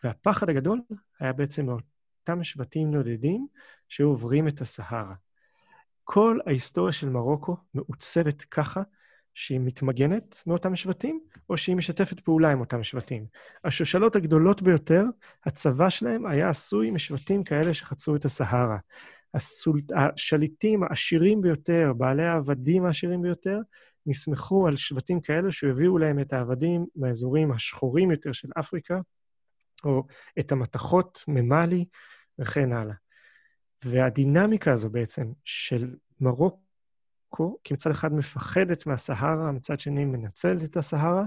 והפחד הגדול היה בעצם מאותם שבטים נודדים שעוברים את הסהרה. כל ההיסטוריה של מרוקו מעוצבת ככה שהיא מתמגנת מאותם שבטים, או שהיא משתפת פעולה עם אותם שבטים. השושלות הגדולות ביותר, הצבא שלהם היה עשוי משבטים כאלה שחצו את הסהרה. הסול... השליטים העשירים ביותר, בעלי העבדים העשירים ביותר, נסמכו על שבטים כאלה שהביאו להם את העבדים מהאזורים השחורים יותר של אפריקה, או את המתכות ממאלי וכן הלאה. והדינמיקה הזו בעצם של מרוקו, כי מצד אחד מפחדת מהסהרה, מצד שני מנצלת את הסהרה,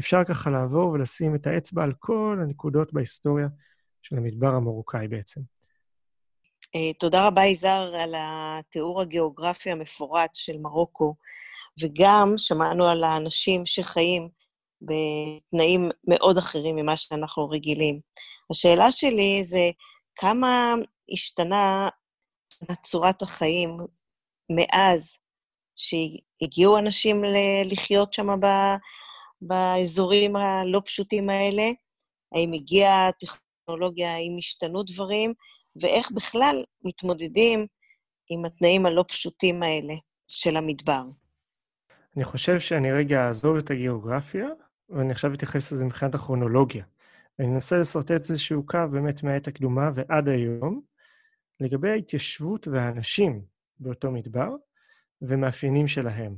אפשר ככה לעבור ולשים את האצבע על כל הנקודות בהיסטוריה של המדבר המרוקאי בעצם. אה, תודה רבה, יזהר, על התיאור הגיאוגרפי המפורט של מרוקו, וגם שמענו על האנשים שחיים בתנאים מאוד אחרים ממה שאנחנו רגילים. השאלה שלי זה, כמה השתנה צורת החיים מאז שהגיעו אנשים לחיות שם באזורים הלא פשוטים האלה? האם הגיעה הטכנולוגיה, האם השתנו דברים, ואיך בכלל מתמודדים עם התנאים הלא פשוטים האלה של המדבר? אני חושב שאני רגע אעזוב את הגיאוגרפיה, ואני עכשיו אתייחס לזה מבחינת הכרונולוגיה. אני אנסה לשרטט איזשהו קו באמת מהעת הקדומה ועד היום, לגבי ההתיישבות והאנשים באותו מדבר, ומאפיינים שלהם.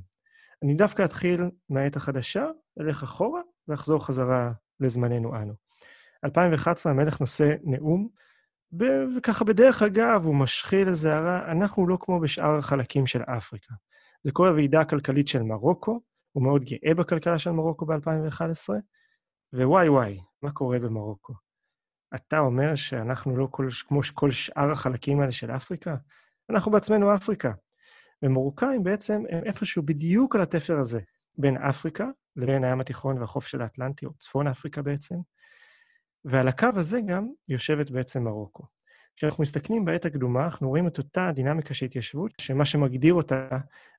אני דווקא אתחיל מהעת החדשה, אלך אחורה, ואחזור חזרה לזמננו אנו. 2011 המלך נושא נאום, וככה בדרך אגב הוא משחיל איזה הערה, אנחנו לא כמו בשאר החלקים של אפריקה. זה כל הוועידה הכלכלית של מרוקו, הוא מאוד גאה בכלכלה של מרוקו ב-2011, ווואי וואי, מה קורה במרוקו? אתה אומר שאנחנו לא כל, כמו כל שאר החלקים האלה של אפריקה? אנחנו בעצמנו אפריקה. ומרוקאים בעצם הם איפשהו בדיוק על התפר הזה, בין אפריקה לבין הים התיכון והחוף של האטלנטי, או צפון אפריקה בעצם, ועל הקו הזה גם יושבת בעצם מרוקו. כשאנחנו מסתכלים בעת הקדומה, אנחנו רואים את אותה דינמיקה של התיישבות, שמה שמגדיר אותה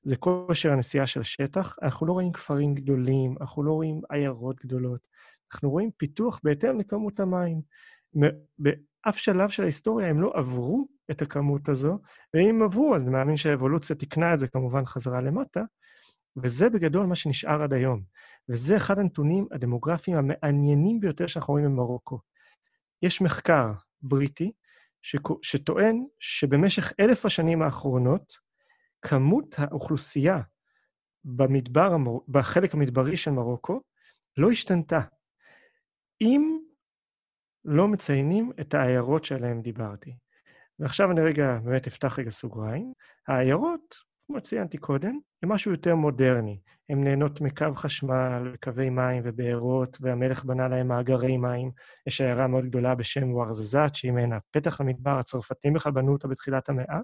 זה כושר הנסיעה של השטח. אנחנו לא רואים כפרים גדולים, אנחנו לא רואים עיירות גדולות, אנחנו רואים פיתוח בהתאם לכמות המים. באף שלב של ההיסטוריה הם לא עברו את הכמות הזו, ואם הם עברו, אז אני מאמין שהאבולוציה תיקנה את זה כמובן חזרה למטה, וזה בגדול מה שנשאר עד היום. וזה אחד הנתונים הדמוגרפיים המעניינים ביותר שאנחנו רואים במרוקו. יש מחקר בריטי שטוען שבמשך אלף השנים האחרונות, כמות האוכלוסייה במדבר, בחלק המדברי של מרוקו לא השתנתה. אם לא מציינים את העיירות שעליהן דיברתי. ועכשיו אני רגע, באמת אפתח רגע סוגריים. העיירות, כמו שציינתי קודם, הן משהו יותר מודרני. הן נהנות מקו חשמל, וקווי מים ובארות, והמלך בנה להם מאגרי מים. יש עיירה מאוד גדולה בשם ווארזזת, שהיא מעין הפתח למדבר, הצרפתים בכלל בנו אותה בתחילת המאה.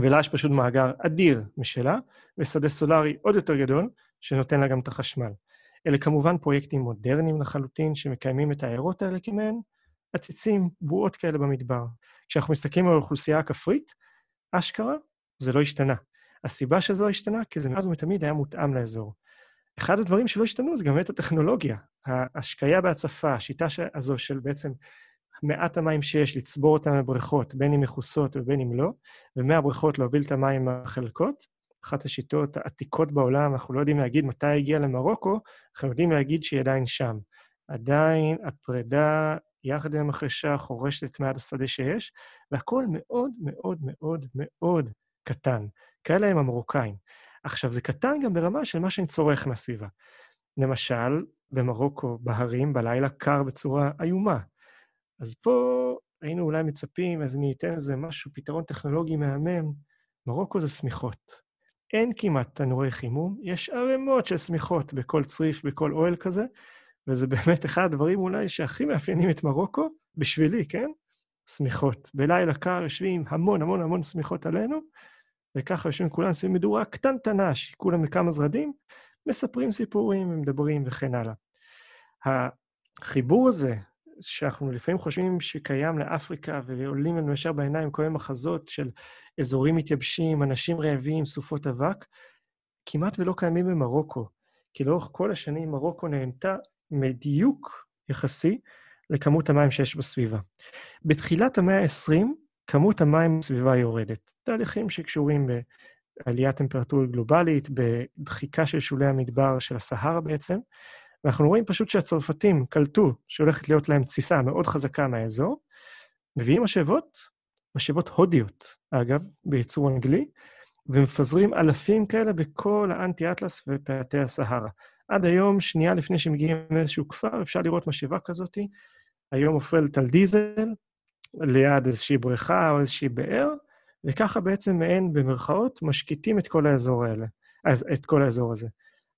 ולה יש פשוט מאגר אדיר משלה, ושדה סולארי עוד יותר גדול, שנותן לה גם את החשמל. אלה כמובן פרויקטים מודרניים לחלוטין, שמקיימים את העיירות האלה כמעין עציצים, בועות כאלה במדבר. כשאנחנו מסתכלים על האוכלוסייה הכפרית, אשכרה, זה לא השתנה. הסיבה שזה לא השתנה, כי זה מאז ומתמיד היה מותאם לאזור. אחד הדברים שלא השתנו זה גם את הטכנולוגיה. ההשקיה בהצפה, השיטה הזו של בעצם מעט המים שיש, לצבור אותם בבריכות, בין אם מכוסות ובין אם לא, ומהבריכות להוביל את המים מהחלקות, אחת השיטות העתיקות בעולם, אנחנו לא יודעים להגיד מתי הגיעה למרוקו, אנחנו יודעים להגיד שהיא עדיין שם. עדיין הפרידה, יחד עם המחרשה, חורשת את מעט השדה שיש, והכול מאוד מאוד מאוד מאוד קטן. כאלה הם המרוקאים. עכשיו, זה קטן גם ברמה של מה שאני צורך מהסביבה. למשל, במרוקו, בהרים, בלילה קר בצורה איומה. אז פה היינו אולי מצפים, אז אני אתן איזה משהו, פתרון טכנולוגי מהמם. מרוקו זה שמיכות. אין כמעט תנורי חימום, יש ערימות של שמיכות בכל צריף, בכל אוהל כזה, וזה באמת אחד הדברים אולי שהכי מאפיינים את מרוקו, בשבילי, כן? שמיכות. בלילה קר יושבים המון המון המון שמיכות עלינו, וככה יושבים כולם סביב מדורה קטנטנה, שכולם מכמה זרדים, מספרים סיפורים, מדברים וכן הלאה. החיבור הזה, שאנחנו לפעמים חושבים שקיים לאפריקה, ועולים לנו ישר בעיניים כל מיני מחזות של אזורים מתייבשים, אנשים רעבים, סופות אבק, כמעט ולא קיימים במרוקו. כי לאורך כל השנים מרוקו נהנתה מדיוק יחסי לכמות המים שיש בסביבה. בתחילת המאה ה-20, כמות המים בסביבה יורדת. תהליכים שקשורים בעליית טמפרטורה גלובלית, בדחיקה של שולי המדבר של הסהרה בעצם, ואנחנו רואים פשוט שהצרפתים קלטו שהולכת להיות להם תסיסה מאוד חזקה מהאזור, מביאים משאבות, משאבות הודיות, אגב, בייצור אנגלי, ומפזרים אלפים כאלה בכל האנטי-אטלס ופאתי הסהרה. עד היום, שנייה לפני שמגיעים לאיזשהו כפר, אפשר לראות משאבה כזאת, היום מופעלת על דיזל, ליד איזושהי בריכה או איזושהי באר, וככה בעצם מעין, במרכאות, משקיטים את כל האזור האלה, אז את כל האזור הזה.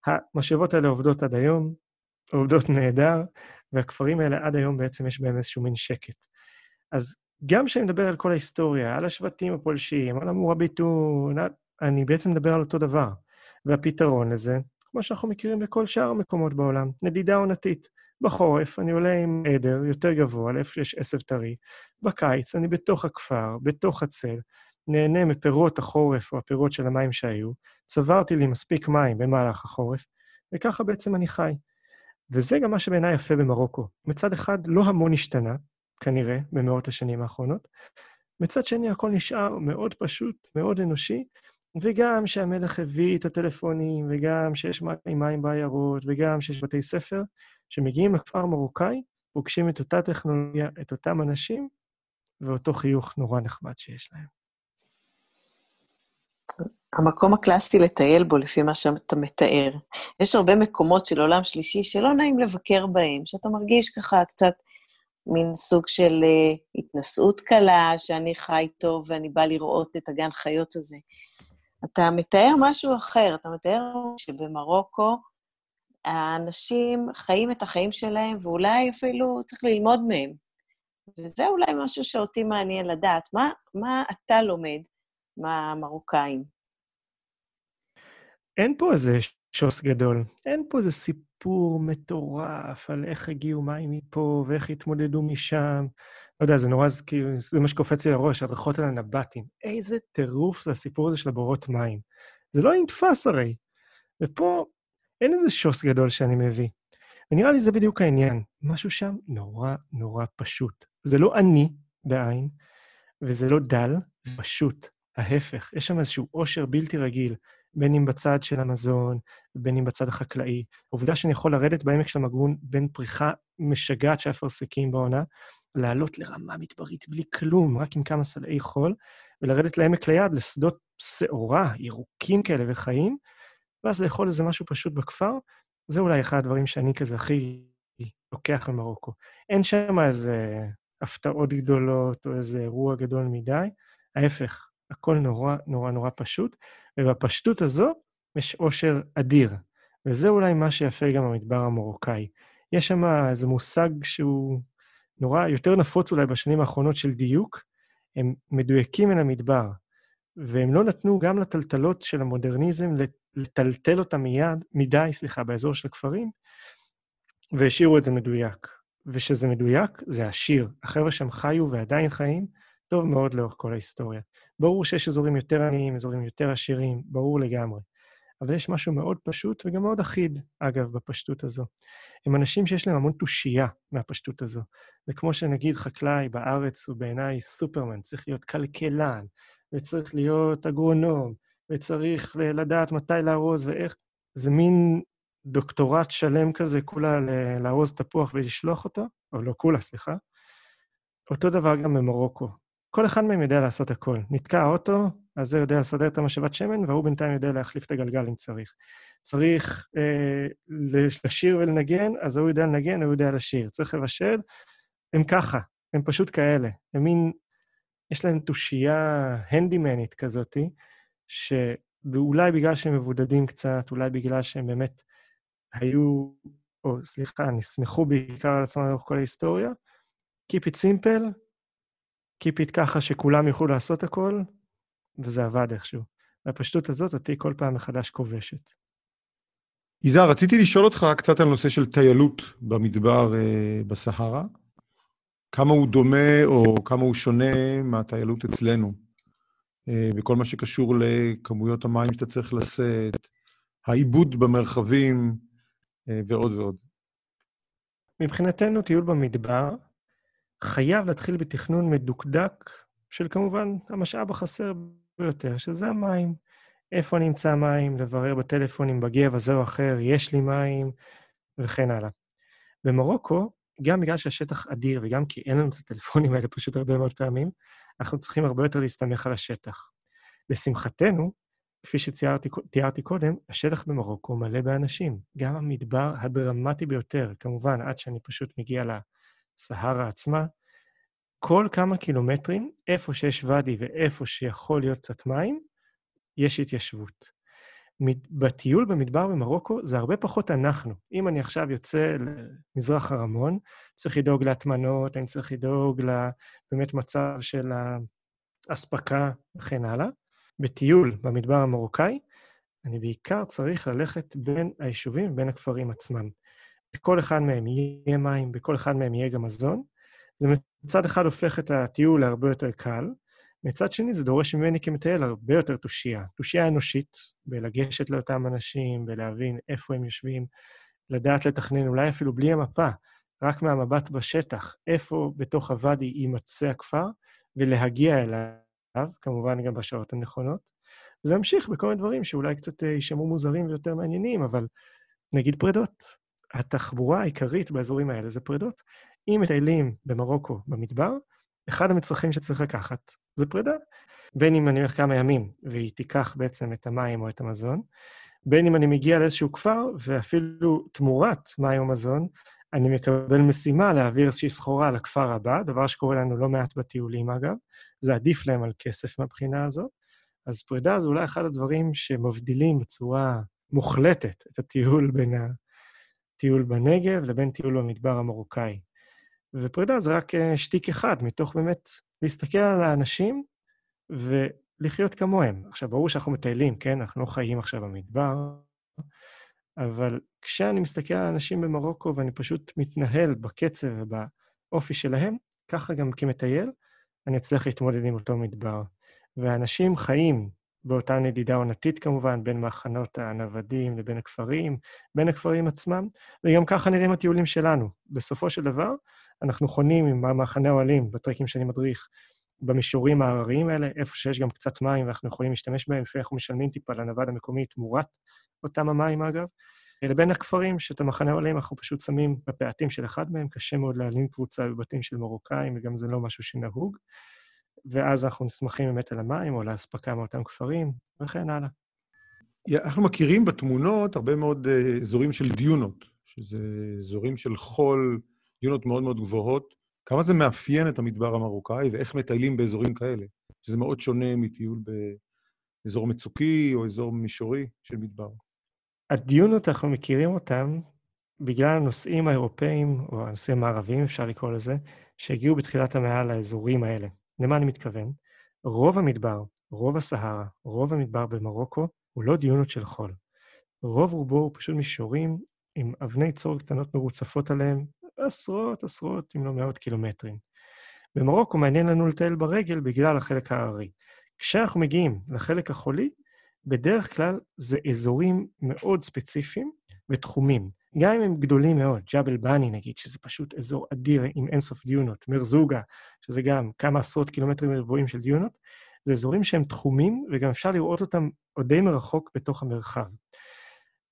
המשאבות האלה עובדות עד היום, עובדות נהדר, והכפרים האלה עד היום בעצם יש בהם איזשהו מין שקט. אז גם כשאני מדבר על כל ההיסטוריה, על השבטים הפולשים, על המורביטון, אני בעצם מדבר על אותו דבר. והפתרון לזה, כמו שאנחנו מכירים בכל שאר המקומות בעולם, נדידה עונתית. בחורף אני עולה עם עדר יותר גבוה, לאיפה שיש עשב טרי. בקיץ אני בתוך הכפר, בתוך הצל, נהנה מפירות החורף או הפירות של המים שהיו, צברתי לי מספיק מים במהלך החורף, וככה בעצם אני חי. וזה גם מה שבעיניי יפה במרוקו. מצד אחד, לא המון השתנה, כנראה, במאות השנים האחרונות. מצד שני, הכל נשאר מאוד פשוט, מאוד אנושי, וגם שהמלך הביא את הטלפונים, וגם שיש מים בעיירות, וגם שיש בתי ספר, שמגיעים לכפר מרוקאי, פוגשים את אותה טכנולוגיה, את אותם אנשים, ואותו חיוך נורא נחמד שיש להם. המקום הקלאסי לטייל בו, לפי מה שאתה מתאר. יש הרבה מקומות של עולם שלישי שלא נעים לבקר בהם, שאתה מרגיש ככה קצת מין סוג של uh, התנשאות קלה, שאני חי טוב ואני בא לראות את הגן חיות הזה. אתה מתאר משהו אחר, אתה מתאר שבמרוקו האנשים חיים את החיים שלהם, ואולי אפילו צריך ללמוד מהם. וזה אולי משהו שאותי מעניין לדעת. מה, מה אתה לומד מהמרוקאים? אין פה איזה שוס גדול, אין פה איזה סיפור מטורף על איך הגיעו מים מפה ואיך התמודדו משם. לא יודע, זה נורא, כאילו, זה מה שקופץ לי לראש, הדרכות על הנבטים. איזה טירוף זה הסיפור הזה של הבורות מים. זה לא נתפס הרי. ופה אין איזה שוס גדול שאני מביא. ונראה לי זה בדיוק העניין. משהו שם נורא נורא פשוט. זה לא אני בעין, וזה לא דל, זה פשוט. ההפך, יש שם איזשהו עושר בלתי רגיל, בין אם בצד של המזון, בין אם בצד החקלאי. העובדה שאני יכול לרדת בעמק של המגרון בין פריחה משגעת של אפרסקים בעונה, לעלות לרמה מדברית בלי כלום, רק עם כמה סלעי חול, ולרדת לעמק ליד, לשדות שעורה, ירוקים כאלה וחיים, ואז לאכול איזה משהו פשוט בכפר, זה אולי אחד הדברים שאני כזה הכי לוקח ממרוקו. אין שם איזה הפתעות גדולות או איזה אירוע גדול מדי, ההפך, הכל נורא נורא נורא פשוט, ובפשטות הזו יש עושר אדיר. וזה אולי מה שיפה גם במדבר המרוקאי. יש שם איזה מושג שהוא נורא יותר נפוץ אולי בשנים האחרונות של דיוק, הם מדויקים אל המדבר, והם לא נתנו גם לטלטלות של המודרניזם לטלטל אותם מיד, מדי, סליחה, באזור של הכפרים, והשאירו את זה מדויק. ושזה מדויק, זה עשיר. החבר'ה שם חיו ועדיין חיים טוב מאוד לאורך כל ההיסטוריה. ברור שיש אזורים יותר עניים, אזורים יותר עשירים, ברור לגמרי. אבל יש משהו מאוד פשוט וגם מאוד אחיד, אגב, בפשטות הזו. הם אנשים שיש להם המון תושייה מהפשטות הזו. זה כמו שנגיד חקלאי בארץ הוא בעיניי סופרמן, צריך להיות כלכלן, וצריך להיות אגרונום, וצריך לדעת מתי לארוז ואיך. זה מין דוקטורט שלם כזה, כולה לארוז תפוח ולשלוח אותו, או לא כולה, סליחה. אותו דבר גם במרוקו. כל אחד מהם יודע לעשות הכל. נתקע האוטו, אז זה יודע לסדר את המשאבת שמן, והוא בינתיים יודע להחליף את הגלגל אם צריך. צריך אה, לשיר ולנגן, אז הוא יודע לנגן, הוא יודע לשיר. צריך לבשל, הם ככה, הם פשוט כאלה. הם מין, יש להם תושייה הנדימנית כזאתי, שאולי בגלל שהם מבודדים קצת, אולי בגלל שהם באמת היו, או סליחה, נסמכו בעיקר על עצמם לאורך כל ההיסטוריה, Keep it simple, Keep it ככה שכולם יוכלו לעשות הכל, וזה עבד איכשהו. והפשטות הזאת אותי כל פעם מחדש כובשת. יזהר, רציתי לשאול אותך קצת על נושא של טיילות במדבר אה, בסהרה. כמה הוא דומה או כמה הוא שונה מהטיילות אצלנו, אה, בכל מה שקשור לכמויות המים שאתה צריך לשאת, העיבוד במרחבים אה, ועוד ועוד. מבחינתנו, טיול במדבר חייב להתחיל בתכנון מדוקדק של כמובן המשאב החסר ביותר, שזה המים. איפה נמצא המים, לברר בטלפון אם בגב הזה או אחר יש לי מים, וכן הלאה. במרוקו, גם בגלל שהשטח אדיר וגם כי אין לנו את הטלפונים האלה פשוט הרבה מאוד פעמים, אנחנו צריכים הרבה יותר להסתמך על השטח. לשמחתנו, כפי שתיארתי קודם, השטח במרוקו מלא באנשים. גם המדבר הדרמטי ביותר, כמובן, עד שאני פשוט מגיע לסהרה עצמה, כל כמה קילומטרים, איפה שיש ואדי ואיפה שיכול להיות קצת מים, יש התיישבות. בטיול במדבר במרוקו זה הרבה פחות אנחנו. אם אני עכשיו יוצא למזרח הרמון, צריך לדאוג להטמנות, אני צריך לדאוג לבאמת מצב של האספקה וכן הלאה. בטיול במדבר המרוקאי, אני בעיקר צריך ללכת בין היישובים ובין הכפרים עצמם. בכל אחד מהם יהיה מים, בכל אחד מהם יהיה גם מזון. זה מצד אחד הופך את הטיול להרבה יותר קל, מצד שני זה דורש ממני כמטייל הרבה יותר תושייה. תושייה אנושית, בלגשת לאותם אנשים, בלהבין איפה הם יושבים, לדעת לתכנן, אולי אפילו בלי המפה, רק מהמבט בשטח, איפה בתוך הוואדי יימצא הכפר, ולהגיע אליו, כמובן גם בשעות הנכונות. זה ימשיך בכל מיני דברים שאולי קצת אה, יישמעו מוזרים ויותר מעניינים, אבל נגיד פרדות. התחבורה העיקרית באזורים האלה זה פרדות. אם מטיילים במרוקו במדבר, אחד המצרכים שצריך לקחת זה פרידה. בין אם אני הולך כמה ימים והיא תיקח בעצם את המים או את המזון, בין אם אני מגיע לאיזשהו כפר, ואפילו תמורת מים או מזון, אני מקבל משימה להעביר איזושהי סחורה לכפר הבא, דבר שקורה לנו לא מעט בטיולים, אגב. זה עדיף להם על כסף מהבחינה הזאת. אז פרידה זה אולי אחד הדברים שמבדילים בצורה מוחלטת את הטיול בין הטיול בנגב לבין טיול במדבר המרוקאי. ופרידה זה רק אה, שטיק אחד מתוך באמת להסתכל על האנשים לחיות כמוהם. עכשיו, ברור שאנחנו מטיילים, כן? אנחנו לא חיים עכשיו במדבר, אבל כשאני מסתכל על אנשים במרוקו ואני פשוט מתנהל בקצב ובאופי שלהם, ככה גם כמטייל, אני אצליח להתמודד עם אותו מדבר. ואנשים חיים באותה נדידה עונתית כמובן, בין מחנות הנוודים לבין הכפרים, בין הכפרים עצמם, וגם ככה נראים הטיולים שלנו. בסופו של דבר, אנחנו חונים עם המחנה אוהלים בטרקים שאני מדריך, במישורים ההרריים האלה, איפה שיש גם קצת מים ואנחנו יכולים להשתמש בהם, לפעמים אנחנו משלמים טיפה לנווד המקומי תמורת אותם המים, אגב. לבין הכפרים, שאת המחנה עולים אנחנו פשוט שמים בפאתים של אחד מהם, קשה מאוד להעלים קבוצה בבתים של מרוקאים, וגם זה לא משהו שנהוג. ואז אנחנו נסמכים באמת על המים או לאספקה מאותם כפרים, וכן הלאה. אנחנו מכירים בתמונות הרבה מאוד אה, אזורים של דיונות, שזה אזורים של חול, דיונות מאוד מאוד גבוהות. כמה זה מאפיין את המדבר המרוקאי ואיך מטיילים באזורים כאלה? שזה מאוד שונה מטיול באזור מצוקי או אזור מישורי של מדבר. הדיונות, אנחנו מכירים אותם בגלל הנושאים האירופאים, או הנושאים המערביים, אפשר לקרוא לזה, שהגיעו בתחילת המאה לאזורים האלה. למה אני מתכוון? רוב המדבר, רוב הסהרה, רוב המדבר במרוקו, הוא לא דיונות של חול. רוב רובו הוא פשוט מישורים עם אבני צור קטנות מרוצפות עליהם, עשרות, עשרות, אם לא מאות קילומטרים. במרוקו מעניין לנו לטייל ברגל בגלל החלק ההררי. כשאנחנו מגיעים לחלק החולי, בדרך כלל זה אזורים מאוד ספציפיים ותחומים. גם אם הם גדולים מאוד, ג'בל בני נגיד, שזה פשוט אזור אדיר עם אינסוף דיונות, מרזוגה, שזה גם כמה עשרות קילומטרים רבועים של דיונות, זה אזורים שהם תחומים, וגם אפשר לראות אותם עוד די מרחוק בתוך המרחב.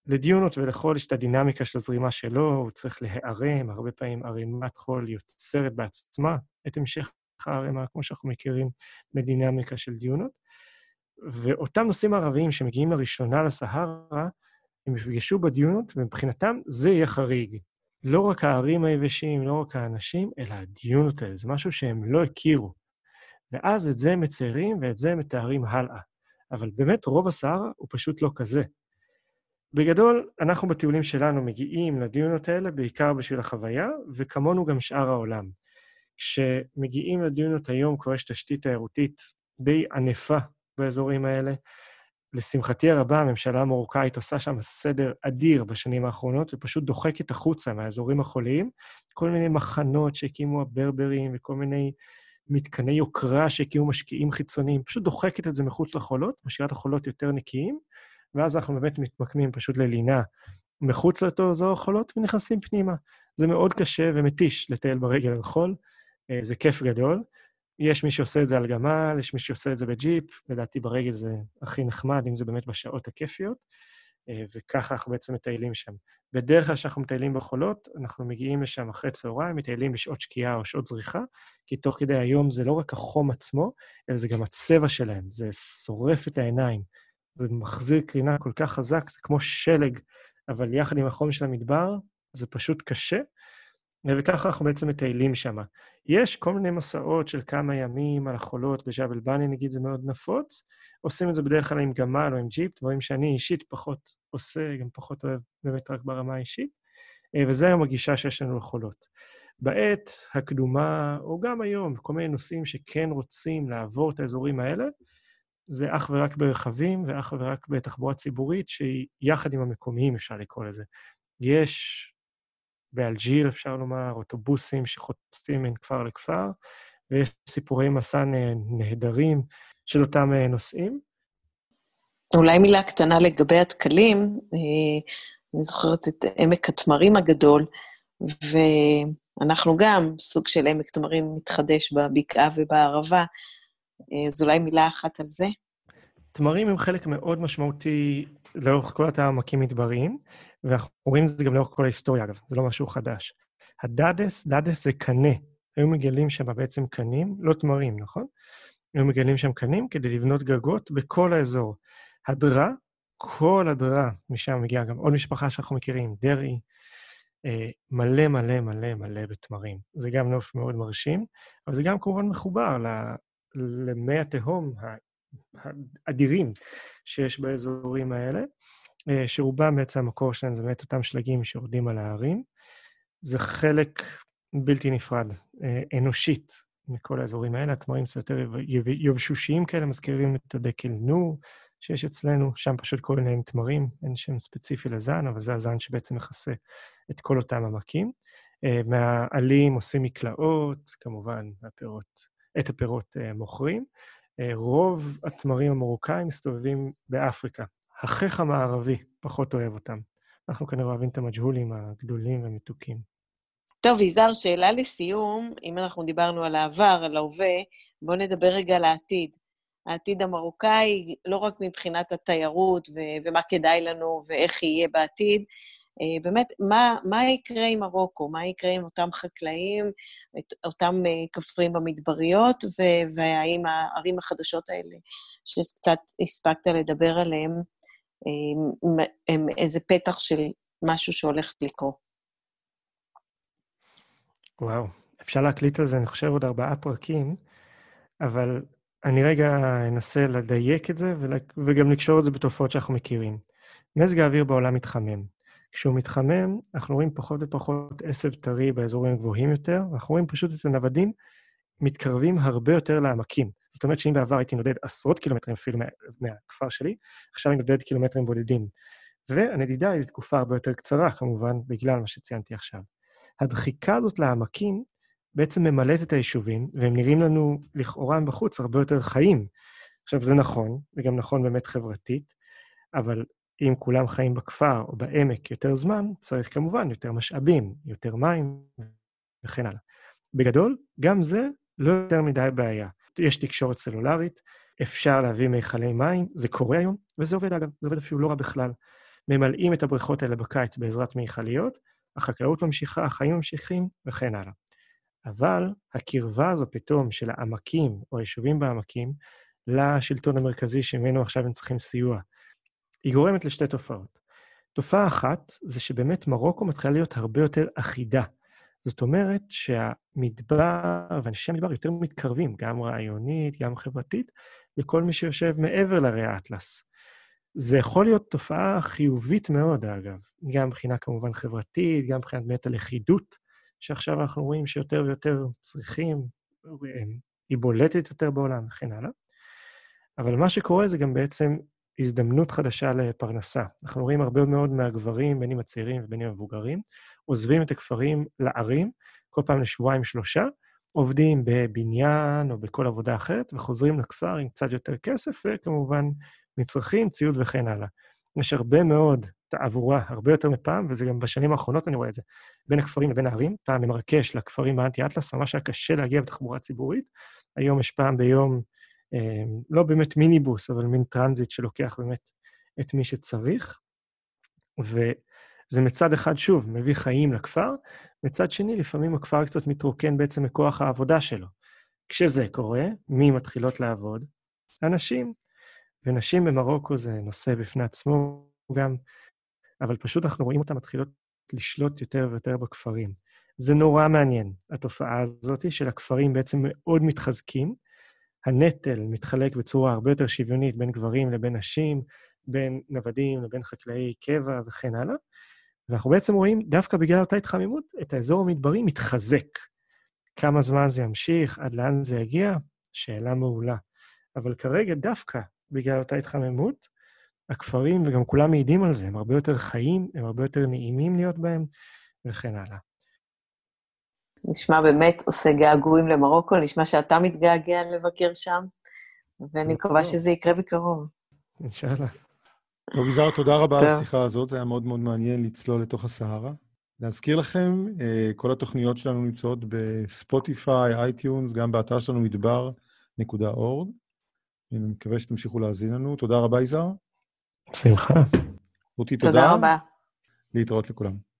לדיונות ולחול יש את הדינמיקה של הזרימה שלו, הוא צריך להיערם, הרבה פעמים ערימת חול יוצרת בעצמה את המשך הערימה, כמו שאנחנו מכירים בדינמיקה של דיונות. ואותם נושאים ערביים שמגיעים לראשונה לסהרה, הם יפגשו בדיונות, ומבחינתם זה יהיה חריג. לא רק הערים היבשים, לא רק האנשים, אלא הדיונות האלה. זה משהו שהם לא הכירו. ואז את זה הם מציירים ואת זה הם מתארים הלאה. אבל באמת, רוב הסהרה הוא פשוט לא כזה. בגדול, אנחנו בטיולים שלנו מגיעים לדיונות האלה בעיקר בשביל החוויה, וכמונו גם שאר העולם. כשמגיעים לדיונות היום כבר יש תשתית תיירותית די ענפה באזורים האלה. לשמחתי הרבה, הממשלה המרוקאית עושה שם סדר אדיר בשנים האחרונות, ופשוט דוחקת החוצה מהאזורים החוליים, כל מיני מחנות שהקימו הברברים וכל מיני מתקני יוקרה שהקימו משקיעים חיצוניים, פשוט דוחקת את זה מחוץ לחולות, משאירה את החולות יותר נקיים, ואז אנחנו באמת מתמקמים פשוט ללינה מחוץ לאותו אזור החולות ונכנסים פנימה. זה מאוד קשה ומתיש לטייל ברגל על חול, אה, זה כיף גדול. יש מי שעושה את זה על גמל, יש מי שעושה את זה בג'יפ, לדעתי ברגל זה הכי נחמד, אם זה באמת בשעות הכיפיות, אה, וככה אנחנו בעצם מטיילים שם. בדרך כלל כשאנחנו מטיילים בחולות, אנחנו מגיעים לשם אחרי צהריים, מטיילים בשעות שקיעה או שעות זריחה, כי תוך כדי היום זה לא רק החום עצמו, אלא זה גם הצבע שלהם, זה שורף את העיניים. זה מחזיר קרינה כל כך חזק, זה כמו שלג, אבל יחד עם החום של המדבר, זה פשוט קשה, וככה אנחנו בעצם מטיילים שם. יש כל מיני מסעות של כמה ימים על החולות, בג'בל בני נגיד זה מאוד נפוץ, עושים את זה בדרך כלל עם גמל או עם ג'יפ, דברים שאני אישית פחות עושה, גם פחות אוהב באמת רק ברמה האישית, אה, וזה היום הגישה שיש לנו לחולות. בעת הקדומה, או גם היום, כל מיני נושאים שכן רוצים לעבור את האזורים האלה, זה אך ורק ברכבים ואך ורק בתחבורה ציבורית, שהיא יחד עם המקומיים, אפשר לקרוא לזה. יש באלג'יר, אפשר לומר, אוטובוסים שחוצים בין כפר לכפר, ויש סיפורי מסע נהדרים של אותם אה, נוסעים. אולי מילה קטנה לגבי הדקלים. אה, אני זוכרת את עמק התמרים הגדול, ואנחנו גם סוג של עמק תמרים מתחדש בבקעה ובערבה. אה, אז אולי מילה אחת על זה? תמרים הם חלק מאוד משמעותי לאורך כל העמקים מדבריים, ואנחנו רואים את זה גם לאורך כל ההיסטוריה, אגב, זה לא משהו חדש. הדדס, דדס זה קנה. היו מגלים שם בעצם קנים, לא תמרים, נכון? היו מגלים שם קנים כדי לבנות גגות בכל האזור. הדרה, כל הדרה, משם מגיעה גם עוד משפחה שאנחנו מכירים, דרעי, אה, מלא מלא מלא מלא בתמרים. זה גם נוף מאוד מרשים, אבל זה גם כמובן מחובר למי התהום האדירים שיש באזורים האלה. אה, שרובם בעצם המקור שלהם זה באמת אותם שלגים שיורדים על ההרים. זה חלק בלתי נפרד, אה, אנושית, מכל האזורים האלה, התמרים קצת יותר יבשושיים כאלה, מזכירים את הדקל נו שיש אצלנו, שם פשוט קוראים להם תמרים, אין שם ספציפי לזן, אבל זה הזן שבעצם מכסה את כל אותם עמקים. אה, מהעלים עושים מקלעות, כמובן, הפירות, את הפירות מוכרים. רוב התמרים המרוקאים מסתובבים באפריקה. החיך המערבי פחות אוהב אותם. אנחנו כנראה אוהבים את המג'הולים הגדולים והמתוקים. טוב, יזהר, שאלה לסיום, אם אנחנו דיברנו על העבר, על ההווה, בואו נדבר רגע על העתיד. העתיד המרוקאי, לא רק מבחינת התיירות ו- ומה כדאי לנו ואיך יהיה בעתיד, אה, באמת, מה, מה יקרה עם מרוקו? מה יקרה עם אותם חקלאים, את אותם אה, כפרים במדבריות, ו- והאם הערים החדשות האלה, שקצת הספקת לדבר עליהן, הם, הם איזה פתח של משהו שהולך לקרות? וואו, אפשר להקליט על זה, אני חושב, עוד ארבעה פרקים, אבל אני רגע אנסה לדייק את זה וגם לקשור את זה בתופעות שאנחנו מכירים. מזג האוויר בעולם מתחמם. כשהוא מתחמם, אנחנו רואים פחות ופחות עשב טרי באזורים גבוהים יותר, ואנחנו רואים פשוט את הנוודים מתקרבים הרבה יותר לעמקים. זאת אומרת שאם בעבר הייתי נודד עשרות קילומטרים אפילו מה, מהכפר שלי, עכשיו אני נודד קילומטרים בודדים. והנדידה היא לתקופה הרבה יותר קצרה, כמובן, בגלל מה שציינתי עכשיו. הדחיקה הזאת לעמקים בעצם ממלאת את היישובים, והם נראים לנו לכאורה בחוץ הרבה יותר חיים. עכשיו, זה נכון, זה גם נכון באמת חברתית, אבל אם כולם חיים בכפר או בעמק יותר זמן, צריך כמובן יותר משאבים, יותר מים וכן הלאה. בגדול, גם זה לא יותר מדי בעיה. יש תקשורת סלולרית, אפשר להביא מיכלי מים, זה קורה היום, וזה עובד אגב, זה עובד אפילו לא רע בכלל. ממלאים את הבריכות האלה בקיץ בעזרת מיכליות, החקלאות ממשיכה, החיים ממשיכים, וכן הלאה. אבל הקרבה הזו פתאום של העמקים, או היישובים בעמקים, לשלטון המרכזי שממנו עכשיו הם צריכים סיוע, היא גורמת לשתי תופעות. תופעה אחת זה שבאמת מרוקו מתחילה להיות הרבה יותר אחידה. זאת אומרת שהמדבר ואנשי המדבר יותר מתקרבים, גם רעיונית, גם חברתית, לכל מי שיושב מעבר לראי האטלס. זה יכול להיות תופעה חיובית מאוד, אגב, גם מבחינה כמובן חברתית, גם מבחינת באמת הלכידות, שעכשיו אנחנו רואים שיותר ויותר צריכים, היא בולטת יותר בעולם וכן הלאה. אבל מה שקורה זה גם בעצם הזדמנות חדשה לפרנסה. אנחנו רואים הרבה מאוד מהגברים, בין אם הצעירים ובין אם המבוגרים, עוזבים את הכפרים לערים, כל פעם לשבועיים-שלושה, עובדים בבניין או בכל עבודה אחרת, וחוזרים לכפר עם קצת יותר כסף, וכמובן מצרכים, ציוד וכן הלאה. יש הרבה מאוד תעבורה, הרבה יותר מפעם, וזה גם בשנים האחרונות אני רואה את זה, בין הכפרים לבין הערים. פעם ממרקש לכפרים באנטי-אטלס, ממש היה קשה להגיע בתחבורה ציבורית. היום יש פעם ביום אמ, לא באמת מיניבוס, אבל מין טרנזיט שלוקח באמת את מי שצריך. וזה מצד אחד, שוב, מביא חיים לכפר, מצד שני, לפעמים הכפר קצת מתרוקן בעצם מכוח העבודה שלו. כשזה קורה, מי מתחילות לעבוד? הנשים. ונשים במרוקו זה נושא בפני עצמו גם, אבל פשוט אנחנו רואים אותן מתחילות לשלוט יותר ויותר בכפרים. זה נורא מעניין, התופעה הזאת של הכפרים בעצם מאוד מתחזקים, הנטל מתחלק בצורה הרבה יותר שוויונית בין גברים לבין נשים, בין נוודים לבין חקלאי קבע וכן הלאה. ואנחנו בעצם רואים, דווקא בגלל אותה התחממות, את האזור המדברי מתחזק. כמה זמן זה ימשיך, עד לאן זה יגיע? שאלה מעולה. אבל כרגע, דווקא בגלל אותה התחממות, הכפרים, וגם כולם מעידים על זה, הם הרבה יותר חיים, הם הרבה יותר נעימים להיות בהם, וכן הלאה. נשמע באמת עושה געגועים למרוקו, נשמע שאתה מתגעגע לבקר שם, ואני מקווה שזה יקרה בקרוב. אינשאללה. טוב, יזהר, תודה רבה על השיחה הזאת, זה היה מאוד מאוד מעניין לצלול לתוך הסהרה. להזכיר לכם, אה, כל התוכניות שלנו נמצאות ב Spotify, iTunes, גם באתר שלנו מדבר.org. אני מקווה שתמשיכו להאזין לנו. תודה רבה, יזהר. שמחה. רותי, תודה. תודה רבה. להתראות לכולם.